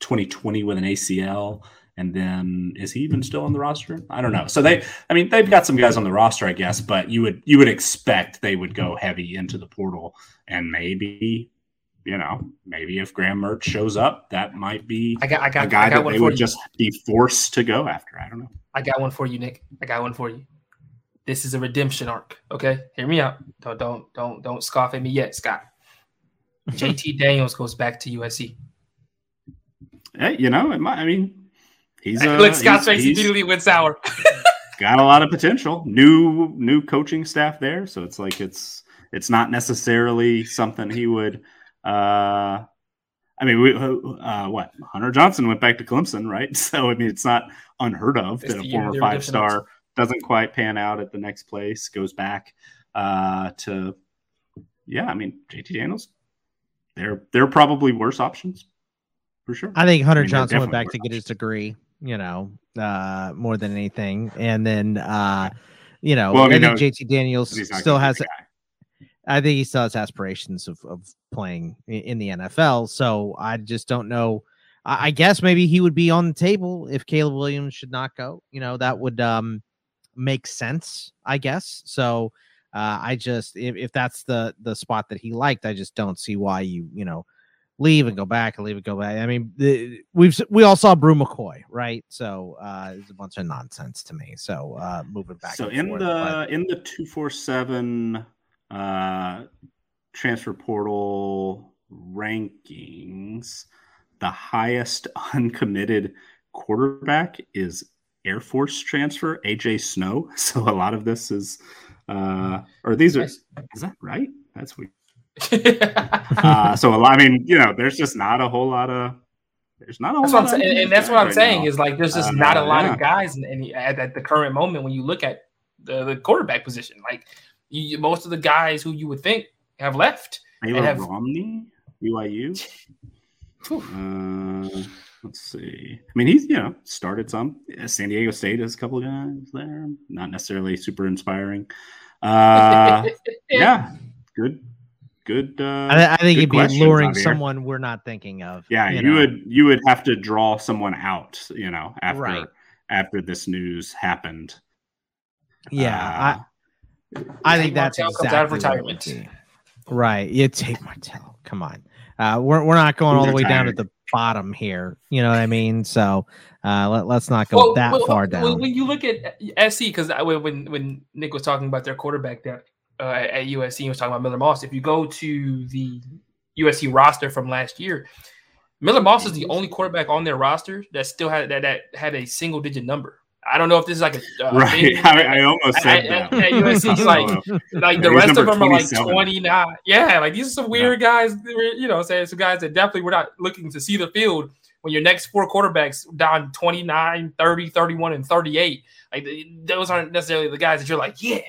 2020 with an ACL. And then is he even still on the roster? I don't know. So they, I mean, they've got some guys on the roster, I guess, but you would you would expect they would go heavy into the portal, and maybe, you know, maybe if Graham Mertz shows up, that might be I got, I a got, a guy I got that they would you. just be forced to go after. I don't know. I got one for you, Nick. I got one for you. This is a redemption arc. Okay, hear me out. Don't, don't, don't, don't scoff at me yet, Scott. JT Daniels goes back to USC. Hey, you know, it might, I mean, he's uh, Look, Scott's face immediately went sour. got a lot of potential. New new coaching staff there, so it's like it's it's not necessarily something he would. Uh I mean, we, uh, what Hunter Johnson went back to Clemson, right? So I mean, it's not unheard of It's that a former five star doesn't quite pan out at the next place, goes back uh, to. Yeah, I mean, JT Daniels, they're they're probably worse options. for sure. I think Hunter I mean, Johnson went back to get his degree, you know, uh, more than anything. And then, uh, you know, well, I, think JT Daniels still has. I think he still has aspirations of, of playing in the NFL. So I just don't know. I, I guess maybe he would be on the table if Caleb Williams should not go. You know, that would um, make sense, I guess. So uh, I just if, if that's the the spot that he liked, I just don't see why you you know leave and go back and leave and go back. I mean, the, we've we all saw Bru McCoy, right? So uh, it's a bunch of nonsense to me. So uh, moving back. So in the but... in the two four seven uh, transfer portal rankings, the highest uncommitted quarterback is Air Force transfer AJ Snow. So a lot of this is, uh, or these are, is that right? That's weird. uh, so a lot, I mean, you know, there's just not a whole lot of there's not a that's what I'm saying, and that's what I'm right saying now. is like there's just uh, not a lot yeah. of guys in, in, at, at, the current moment when you look at the, the quarterback position. Like you, most of the guys who you would think have left. Baylor have, Romney, BYU. uh, let's see. I mean, he's you know started some. San Diego State has a couple of guys there. Not necessarily super inspiring. Uh, yeah, good good. Uh, I, I think he'd be luring someone we're not thinking of. Yeah, you, you know? would you would have to draw someone out. You know, after right. after this news happened. Yeah, uh, I I think that's exactly out of retirement. Right, you take Martell. Come on, uh, we're we're not going all the way down to the bottom here. You know what I mean? So uh, let, us not go well, that well, far down. When you look at SC, because when when Nick was talking about their quarterback depth, uh, at USC. He was talking about Miller Moss. If you go to the USC roster from last year, Miller Moss is the only quarterback on their roster that still had that, that had a single digit number. I don't know if this is like a uh, right. I, I, almost said at, that. At, at USC, like like the rest of them are like twenty nine. Yeah, like these are some weird yeah. guys. You know, saying some guys that definitely we're not looking to see the field when your next four quarterbacks down 29, 30, 31, and 38. Like those aren't necessarily the guys that you're like, yeah,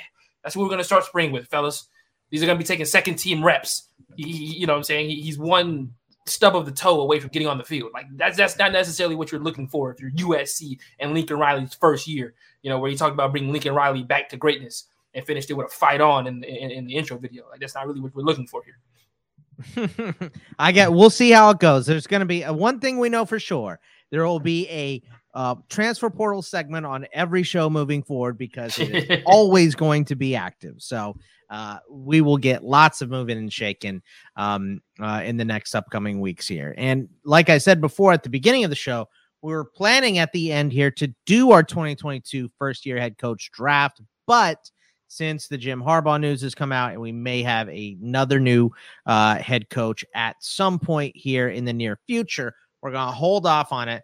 that's what we're going to start spring with, fellas. These are going to be taking second team reps. He, he, you know what I'm saying? He, he's one stub of the toe away from getting on the field. Like that's that's not necessarily what you're looking for if you're USC and Lincoln Riley's first year. You know where you talked about bringing Lincoln Riley back to greatness and finished it with a fight on in, in, in the intro video. Like that's not really what we're looking for here. I get. We'll see how it goes. There's going to be a, uh, one thing we know for sure. There will be a uh, transfer portal segment on every show moving forward because it is always going to be active. So uh, we will get lots of moving and shaking um, uh, in the next upcoming weeks here. And like I said before at the beginning of the show, we were planning at the end here to do our 2022 first year head coach draft, but since the Jim Harbaugh news has come out, and we may have another new uh, head coach at some point here in the near future. We're going to hold off on it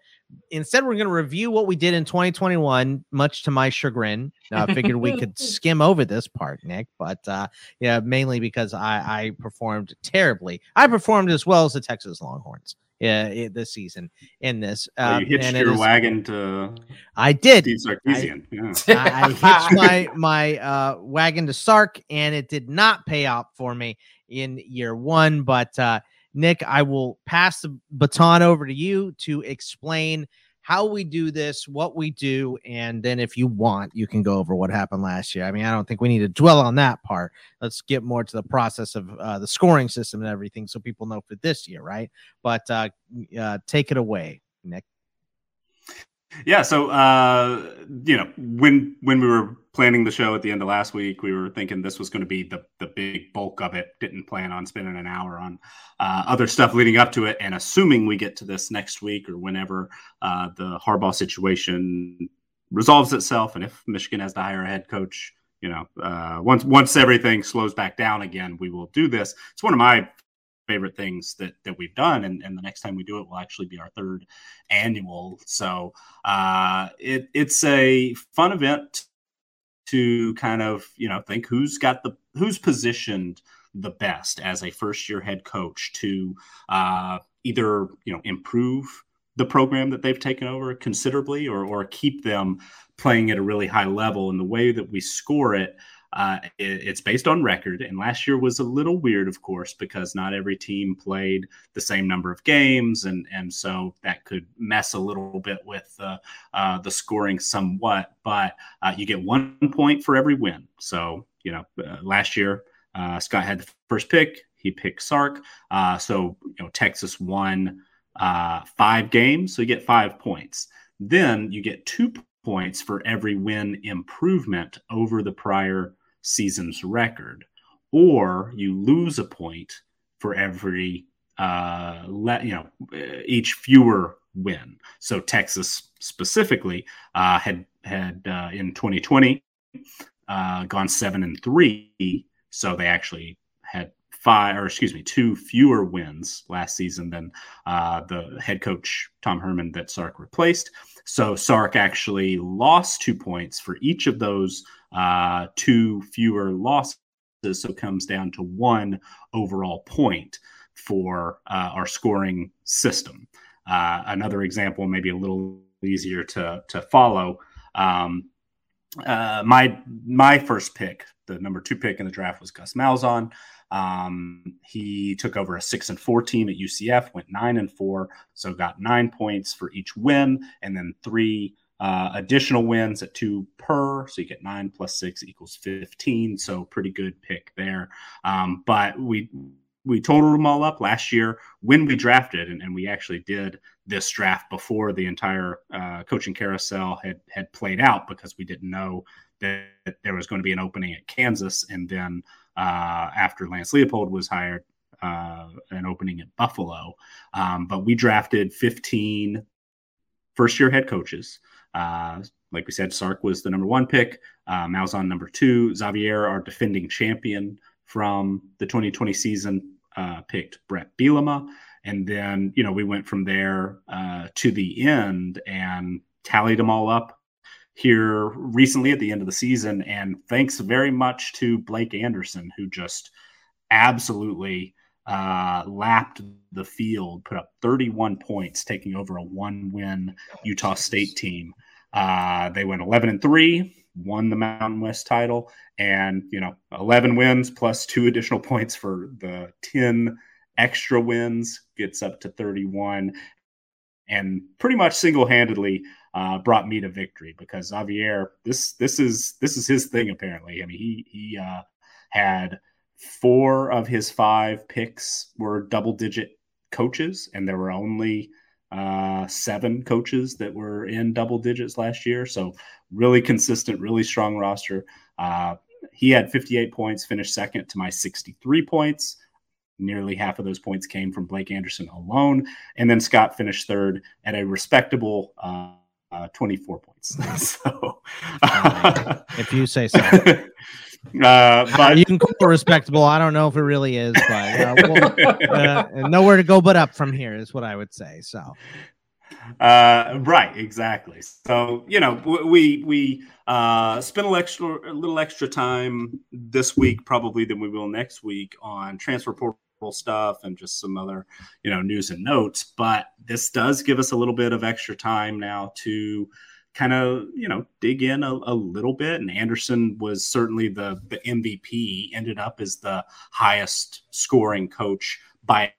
instead we're going to review what we did in 2021 much to my chagrin i uh, figured we could skim over this part nick but uh yeah mainly because i i performed terribly i performed as well as the texas longhorns yeah, this season in this. Uh, oh, you hitched your is, wagon to. I did. Sarkisian. I, yeah. I, I hitched my my uh, wagon to Sark, and it did not pay off for me in year one. But uh, Nick, I will pass the baton over to you to explain how we do this, what we do, and then if you want, you can go over what happened last year. I mean, I don't think we need to dwell on that part. Let's get more to the process of uh, the scoring system and everything so people know for this year, right? But uh, uh, take it away, Nick. Yeah, so uh, you know, when when we were planning the show at the end of last week, we were thinking this was going to be the the big bulk of it. Didn't plan on spending an hour on uh, other stuff leading up to it, and assuming we get to this next week or whenever uh, the Harbaugh situation resolves itself, and if Michigan has to hire a head coach, you know, uh, once once everything slows back down again, we will do this. It's one of my favorite things that that we've done and, and the next time we do it will actually be our third annual. So uh, it, it's a fun event to kind of you know think who's got the who's positioned the best as a first year head coach to uh, either you know improve the program that they've taken over considerably or or keep them playing at a really high level. And the way that we score it uh, it, it's based on record. And last year was a little weird, of course, because not every team played the same number of games, and and so that could mess a little bit with uh, uh, the scoring somewhat. But uh, you get one point for every win. So you know, uh, last year Scott had the first pick. He picked Sark. so you know, Texas won five games, so you get five points. Then you get two points for every win improvement over the prior season's record, or you lose a point for every uh, let you know each fewer win. So Texas specifically uh, had had uh, in 2020 uh, gone seven and three, so they actually had five or excuse me two fewer wins last season than uh, the head coach Tom Herman that Sark replaced. So Sark actually lost two points for each of those uh, two fewer losses. So it comes down to one overall point for uh, our scoring system. Uh, another example, maybe a little easier to to follow. Um, uh, my my first pick, the number two pick in the draft, was Gus Malzahn. Um, he took over a six and four team at UCF, went nine and four, so got nine points for each win, and then three uh, additional wins at two per. So you get nine plus six equals 15. So pretty good pick there. Um, but we we totaled them all up last year when we drafted, and, and we actually did this draft before the entire uh, coaching carousel had had played out because we didn't know that there was going to be an opening at Kansas, and then uh, after Lance Leipold was hired, uh, an opening at Buffalo. Um, but we drafted 15 first year head coaches. Uh, like we said, Sark was the number one pick, uh, Malzahn number two, Xavier, our defending champion from the 2020 season, uh, picked Bret Bielema. And then, you know, we went from there uh, to the end and tallied them all up here recently at the end of the season. And thanks very much to Blake Anderson, who just absolutely uh, lapped the field, put up 31 points, taking over a one win Utah State team. Uh, they went 11 and 3, won the Mountain West title, and, you know, 11 wins plus two additional points for the 10 extra wins gets up to 31 and pretty much single-handedly uh, brought me to victory because Xavier, this this is this is his thing apparently. I mean, he he uh, had four of his five picks were double-digit coaches, and there were only uh, seven coaches that were in double digits last year. So really consistent, really strong roster. Uh, he had 58 points, finished second to my 63 points. Nearly half of those points came from Blake Anderson alone. And then Scott finished third at a respectable uh, uh, 24 points. so, if you say so. Uh, but you can call it respectable. I don't know if it really is, but uh, we'll, uh, nowhere to go but up from here is what I would say. So, uh, right, exactly. So you know, we we uh, spent a extra a little extra time this week, probably than we will next week, on transfer portal stuff and just some other you know news and notes but this does give us a little bit of extra time now to kind of you know dig in a, a, little bit and anderson was certainly the the mvp ended up as the highest scoring coach by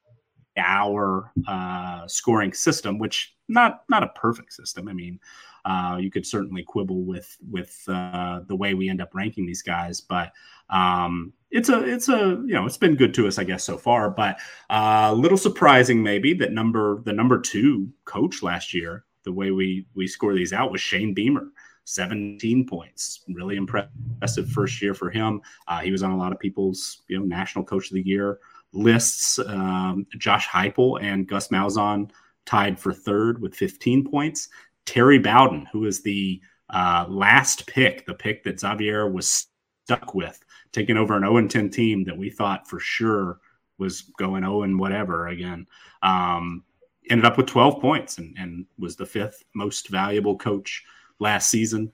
our uh, scoring system which not not a perfect system i mean uh, you could certainly quibble with with uh, the way we end up ranking these guys, but um, it's a it's a you know it's been good to us, I guess, so far. But a uh, little surprising maybe that number the number two coach last year, the way we we score these out was Shane Beamer. 17 points. Really impressive first year for him. Uh, he was on a lot of people's, you know, national coach of the year lists. Um, Josh Heupel and Gus Malzahn tied for third with 15 points. Terry Bowden, who is the uh, last pick, the pick that Xavier was stuck with, taking over an 0 10 team that we thought for sure was going 0 and whatever again. Um, ended up with 12 points and, and was the fifth most valuable coach last season.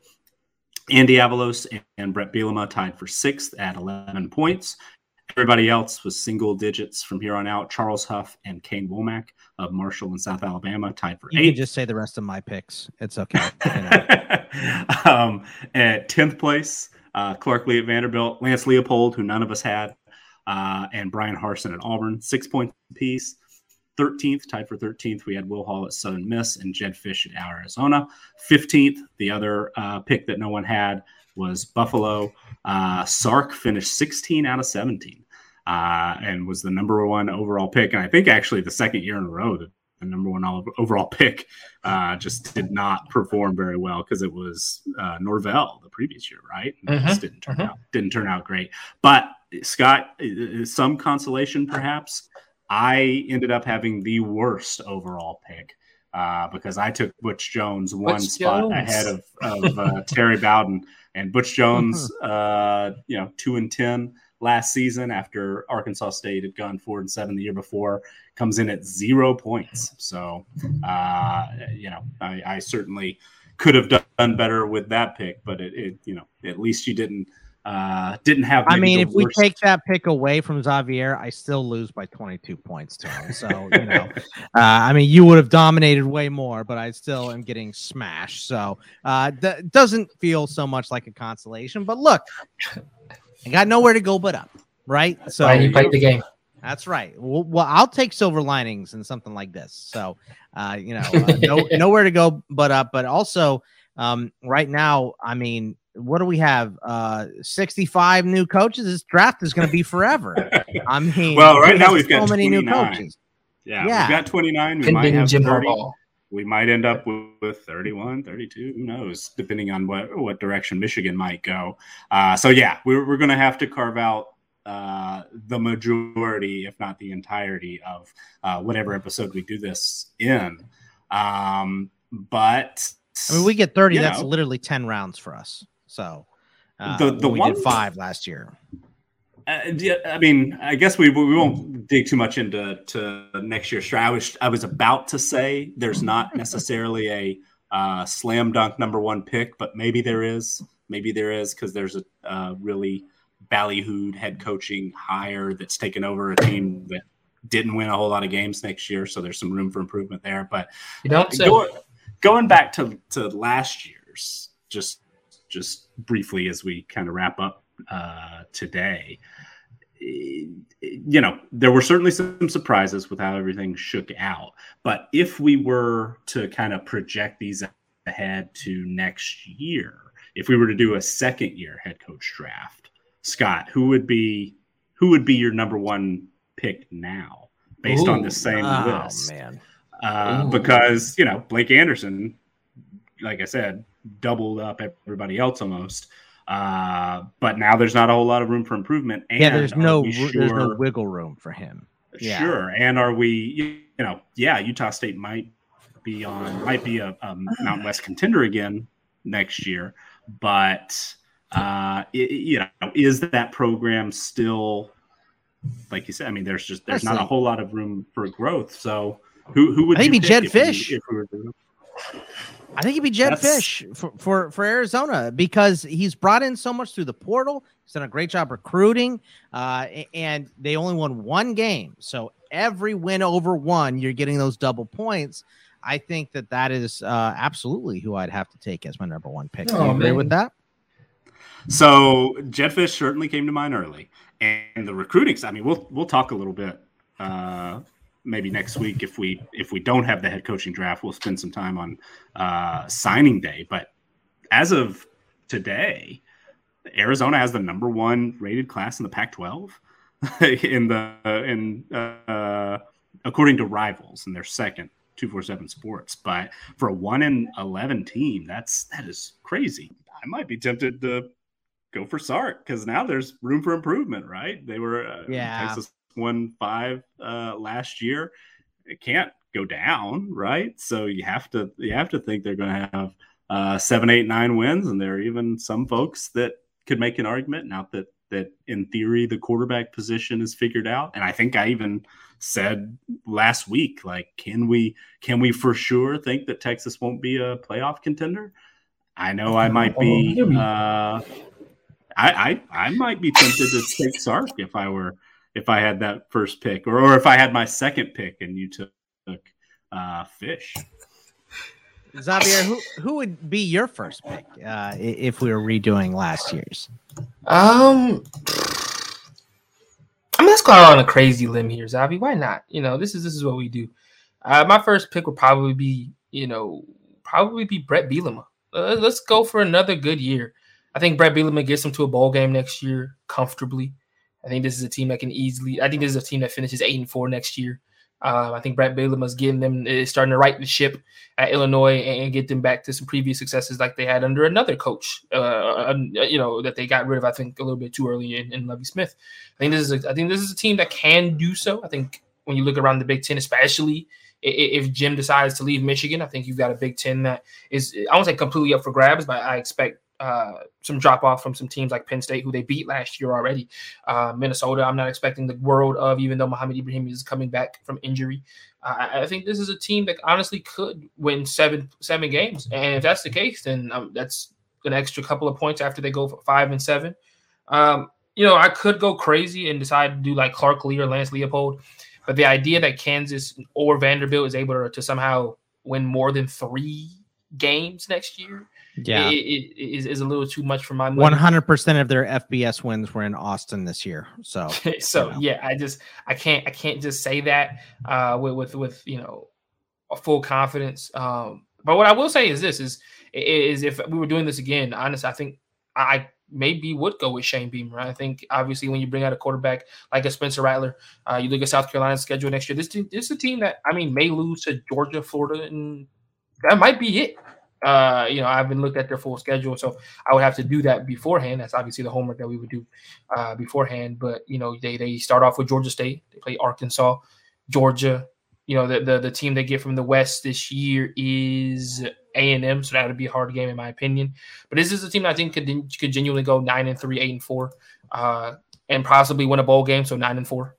Andy Avalos and Bret Bielema tied for sixth at 11 points. Everybody else was single digits from here on out. Charles Huff and Kane Wommack of Marshall and South Alabama tied for you eight. can just say the rest of my picks. It's okay. um, at 10th place, uh, Clark Lea at Vanderbilt, Lance Leipold, who none of us had, uh, and Brian Harsin at Auburn, six points apiece. 13th, tied for 13th, we had Will Hall at Southern Miss and Jedd Fisch at Arizona. 15th, the other uh, pick that no one had was Buffalo. Uh, Sark finished 16 out of 17 uh, and was the number one overall pick. And I think actually the second year in a row that the number one overall pick uh, just did not perform very well because it was uh, Norvell the previous year, right? Mm-hmm. Just didn't turn mm-hmm. out didn't turn out great. But Scott, some consolation perhaps. I ended up having the worst overall pick uh, because I took Butch Jones one Butch spot Jones. ahead of, of uh, Terry Bowden and Butch Jones. Uh, you know, two and ten last season after Arkansas State had gone four and seven the year before, comes in at zero points. So, uh, you know, I, I, certainly could have done better with that pick, but it, it you know, at least you didn't. Uh, didn't have. I mean, if worst. we take that pick away from Xavier, I still lose by 22 points to him. So you know, uh, I mean, you would have dominated way more, but I still am getting smashed. So uh, that doesn't feel so much like a consolation. But look, I got nowhere to go but up, right? So you played the game. That's right. Well, well, I'll take silver linings and something like this. So, uh, you know, uh, no, nowhere to go but up. But also, um, right now, I mean, what do we have? Uh, 65 new coaches. This draft is going to be forever. I mean, well, right now we've got so many new coaches. Yeah, yeah, we've got 29. We might have 30 we might end up with, with 31 32 who knows depending on what what direction michigan might go uh, so yeah we're, we're going to have to carve out uh, the majority if not the entirety of uh, whatever episode we do this in um, but i mean we get 30 that's know, literally 10 rounds for us so uh, the, the we one, did five last year uh, I mean, I guess we we won't dig too much into to next year's draft. I was I was about to say there's not necessarily a uh, slam dunk number one pick, but maybe there is. Maybe there is because there's a uh, really ballyhooed head coaching hire that's taken over a team that didn't win a whole lot of games next year, so there's some room for improvement there. But you don't go, going back to to last year's, just just briefly as we kind of wrap up uh, today you know, there were certainly some surprises with how everything shook out. But if we were to kind of project these ahead to next year, if we were to do a second year head coach draft, Scott, who would be who would be your number one pick now based Ooh, on the same oh, list? Man. Uh, because you know Blake Anderson, like I said, doubled up everybody else almost. Uh, but now there's not a whole lot of room for improvement. And yeah, there's no sure, there's no wiggle room for him. Yeah. Sure. And are we, you know, yeah, Utah State might be on might be a, a Mountain West contender again next year, but uh, it, you know, is that program still like you said? I mean, there's just there's not a whole lot of room for growth. So who who would maybe Jedd Fisch? We, if we were I think he'd be Jedd That's... Fisch for, for, for Arizona because he's brought in so much through the portal. He's done a great job recruiting, uh, and they only won one game. So every win over one, you're getting those double points. I think that that is uh, absolutely who I'd have to take as my number one pick. Oh, Do you agree with that? So Jedd Fisch certainly came to mind early, and the recruiting. I mean, we'll we'll talk a little bit uh, maybe next week if we if we don't have the head coaching draft, we'll spend some time on uh, signing day. But as of today, Arizona has the number one rated class in the Pac-12 in the in uh, according to rivals, and they're second. 247 sports but for a 1 in 11 team that's that is crazy i might be tempted to go for sark because now there's room for improvement right they were uh, yeah texas won five uh, last year. It can't go down, right? So you have to you have to think they're going to have uh, seven, eight, nine wins, and there are even some folks that could make an argument now that that in theory the quarterback position is figured out. And I think I even said last week, like, can we can we for sure think that Texas won't be a playoff contender? I know I might be. Uh, I, I I might be tempted to take Sark if I were if I had that first pick, or, or if I had my second pick and you took uh, Fisch. Xavier, who who would be your first pick uh, if we were redoing last year's? Um, I'm just going on a crazy limb here, Zavi. Why not? You know, this is this is what we do. Uh, my first pick would probably be, you know, probably be Bret Bielema. Uh, let's go for another good year. I think Bret Bielema gets him to a bowl game next year comfortably. I think this is a team that can easily. I think this is a team that finishes eight and four next year. Uh, I think Bret Bielema is getting them is starting to right the ship at Illinois and get them back to some previous successes like they had under another coach. Uh, you know that they got rid of. I think a little bit too early in, in Lovie Smith. I think this is a, I think this is a team that can do so. I think when you look around the Big Ten, especially if Jim decides to leave Michigan, I think you've got a Big Ten that is I won't say completely up for grabs, but I expect uh, some drop off from some teams like Penn State, who they beat last year already. Uh, Minnesota, I'm not expecting the world of, even though Mohamed Ibrahim is coming back from injury. Uh, I think this is a team that honestly could win seven seven games, and if that's the case, then um, that's an extra couple of points after they go five and seven. Um, you know, I could go crazy and decide to do like Clark Lea or Lance Leipold, but the idea that Kansas or Vanderbilt is able to, to somehow win more than three games next year yeah, it, it, it is, is a little too much for my money. One hundred percent of their FBS wins were in Austin this year. So, so you know. yeah, I just I can't I can't just say that uh, with with with you know a full confidence. Um, but what I will say is this: is is if we were doing this again, honestly, I think I maybe would go with Shane Beamer. I think obviously when you bring out a quarterback like a Spencer Rattler, uh, you look at South Carolina's schedule next year. This team, this is a team that I mean may lose to Georgia, Florida, and that might be it. Uh, you know, I haven't looked at their full schedule, so I would have to do that beforehand. That's obviously the homework that we would do uh, beforehand. But you know, they they start off with Georgia State, they play Arkansas, Georgia. You know, the the, the team they get from the West this year is A and M, so that would be a hard game in my opinion. But this is a team that I think could could genuinely go nine and three, eight and four, uh, and possibly win a bowl game, so nine and four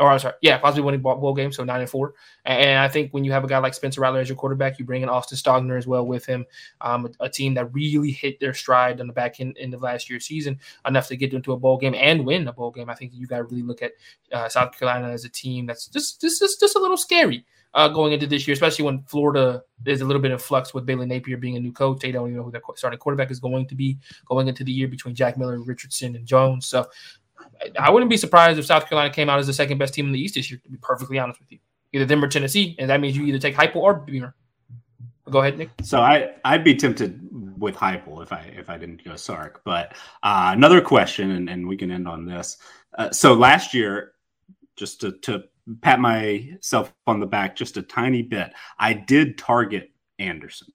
or I'm sorry, yeah, possibly winning bowl game, so nine and four. And I think when you have a guy like Spencer Rattler as your quarterback, you bring in Austin Stogner as well with him, um, a, a, team that really hit their stride on the back end, end of last year's season enough to get into a bowl game and win a bowl game. I think you got to really look at uh, South Carolina as a team that's just just just, just a little scary. Uh, going into this year, especially when Florida is a little bit in flux with Billy Napier being a new coach. They don't even know who their starting quarterback is going to be going into the year between Jack Miller, Richardson, and Jones. So I wouldn't be surprised if South Carolina came out as the second best team in the East this year. To be perfectly honest with you, either them or Tennessee, and that means you either take Heupel or Beamer. Go ahead, Nick. So I I'd be tempted with Heupel if I if I didn't go Sark. But uh, another question, and, and we can end on this. Uh, so last year, just to, to pat myself on the back just a tiny bit, I did target Anderson.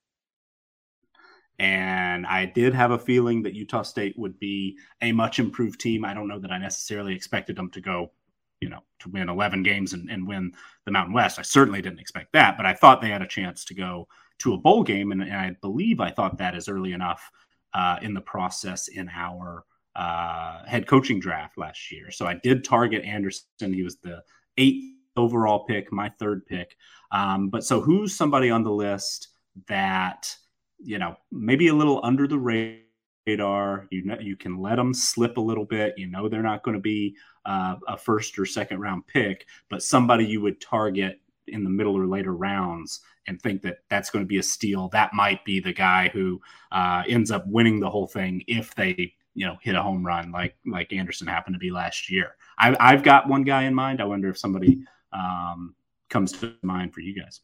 And I did have a feeling that Utah State would be a much improved team. I don't know that I necessarily expected them to go, you know, to win 11 games and, and win the Mountain West. I certainly didn't expect that, but I thought they had a chance to go to a bowl game. And, and I believe I thought that is early enough uh, in the process in our uh, head coaching draft last year. So I did target Anderson. He was the eighth overall pick, my third pick. Um, but so who's somebody on the list that you know, maybe a little under the radar. You know, you can let them slip a little bit. You know, they're not going to be uh, a first or second round pick, but somebody you would target in the middle or later rounds and think that that's going to be a steal. That might be the guy who uh, ends up winning the whole thing if they, you know, hit a home run like like Anderson happened to be last year. I, I've got one guy in mind. I wonder if somebody um, comes to mind for you guys.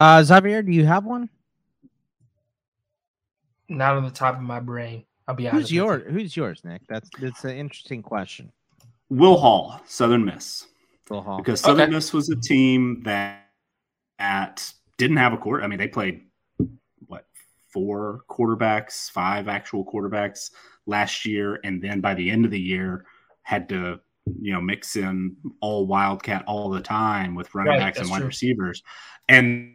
Uh, Xavier, do you have one? Not on the top of my brain. I'll be honest. Who's yours? Who's yours, Nick? That's that's an interesting question. Will Hall, Southern Miss. Will Hall, because Southern okay. Miss was a team that at didn't have a court. I mean, they played what four quarterbacks, five actual quarterbacks last year, and then by the end of the year had to you know mix in all wildcat all the time with running right, backs and wide true. receivers, and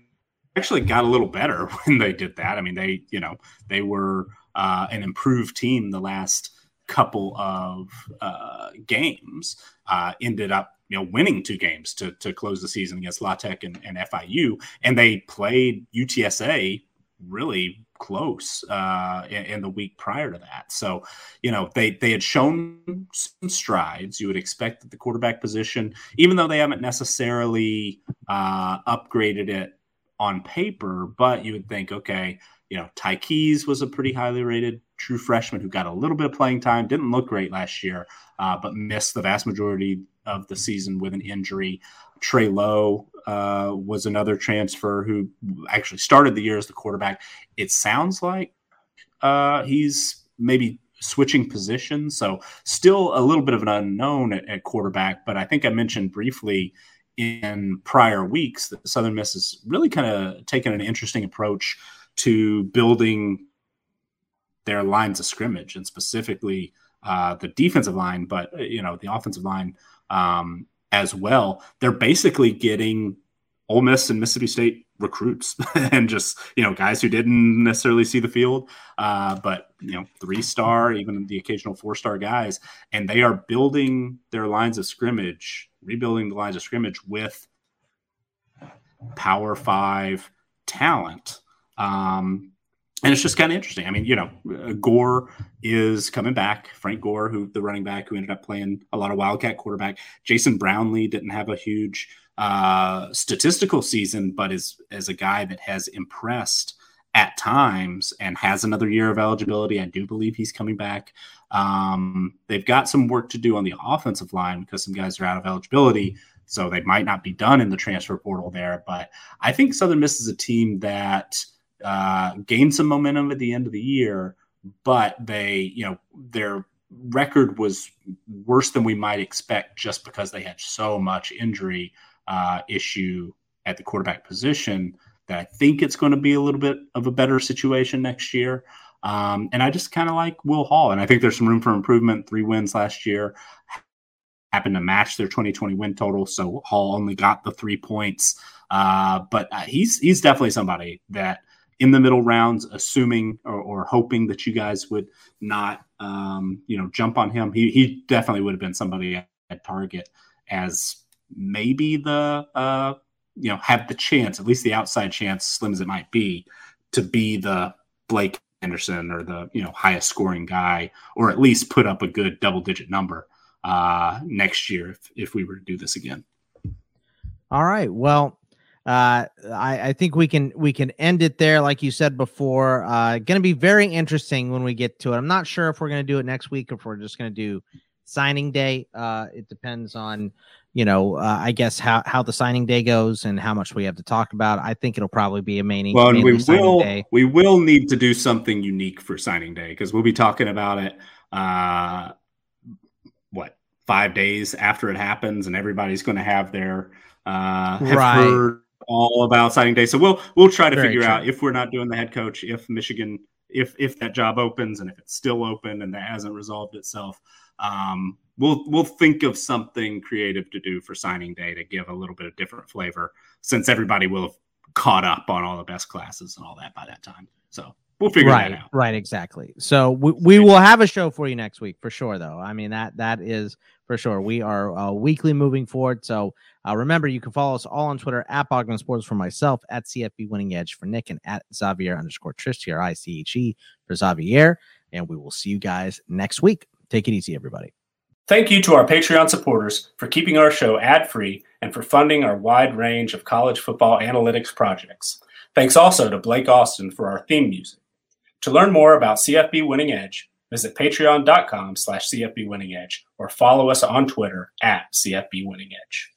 actually got a little better when they did that. I mean, they, you know, they were uh, an improved team the last couple of uh, games. Uh, ended up, you know, winning two games to to close the season against La and, and FIU, and they played UTSA really close uh, in, in, the week prior to that. So, you know, they they had shown some strides. You would expect that the quarterback position, even though they haven't necessarily uh, upgraded it on paper, but you would think, okay, you know, Ty Keyes was a pretty highly rated true freshman who got a little bit of playing time, didn't look great last year, uh, but missed the vast majority of the season with an injury. Trey Lowe uh, was another transfer who actually started the year as the quarterback. It sounds like uh, he's maybe switching positions, so still a little bit of an unknown at, at quarterback. But I think I mentioned briefly in prior weeks that Southern Miss has really kind of taken an interesting approach to building their lines of scrimmage and specifically uh, the defensive line, but you know the offensive line um, as well. They're basically getting Ole Miss and Mississippi State recruits and just you know guys who didn't necessarily see the field, uh, but you know three star, even the occasional four star guys, and they are building their lines of scrimmage, rebuilding the lines of scrimmage with Power Five talent. Um, and it's just kind of interesting. I mean, you know, uh, Gore is coming back. Frank Gore, who the running back who ended up playing a lot of Wildcat quarterback. Jason Brownlee didn't have a huge uh, statistical season, but is as a guy that has impressed at times and has another year of eligibility. I do believe he's coming back. Um, they've got some work to do on the offensive line because some guys are out of eligibility. So they might not be done in the transfer portal there. But I think Southern Miss is a team that – uh, gained some momentum at the end of the year, but they, you know, their record was worse than we might expect just because they had so much injury uh, issue at the quarterback position that I think it's going to be a little bit of a better situation next year. Um, and I just kind of like Will Hall, and I think there's some room for improvement. Three wins last year happened to match their 2020 win total, so Hall only got the three points. Uh, but uh, he's he's definitely somebody that in the middle rounds, assuming or, or hoping that you guys would not, um, you know, jump on him. He, he definitely would have been somebody at target as maybe the, uh, you know, have the chance, at least the outside chance, slim as it might be, to be the Blake Anderson or the, you know, highest scoring guy, or at least put up a good double digit number uh, next year if, if we were to do this again. All right. Well, uh, I, I, think we can we can end it there, like you said before. Uh, going to be very interesting when we get to it. I'm not sure if we're going to do it next week or if we're just going to do signing day. Uh, it depends on, you know, uh, I guess how how the signing day goes and how much we have to talk about. I think it'll probably be a main. Well, we will day. we will need to do something unique for signing day because we'll be talking about it. Uh, what five days after it happens, and everybody's going to have their uh, have right. heard all about signing day. So we'll we'll try to Very figure true. out if we're not doing the head coach, if Michigan, if if that job opens and if it's still open and that hasn't resolved itself, um, we'll we'll think of something creative to do for signing day to give a little bit of different flavor, since everybody will have caught up on all the best classes and all that by that time. So we'll figure right, that out. Right, exactly. So we, we will have a show for you next week for sure, though. I mean that that is for sure. We are uh, weekly moving forward. So uh, remember, you can follow us all on Twitter at Bogman Sports for myself, at CFB Winning Edge for Nick, and at Xavier underscore Triche, T R I C H E for Xavier. And we will see you guys next week. Take it easy, everybody. Thank you to our Patreon supporters for keeping our show ad free and for funding our wide range of college football analytics projects. Thanks also to Blake Austin for our theme music. To learn more about CFB Winning Edge, visit patreon.com slash CFB Winning Edge or follow us on Twitter at CFB Winning Edge.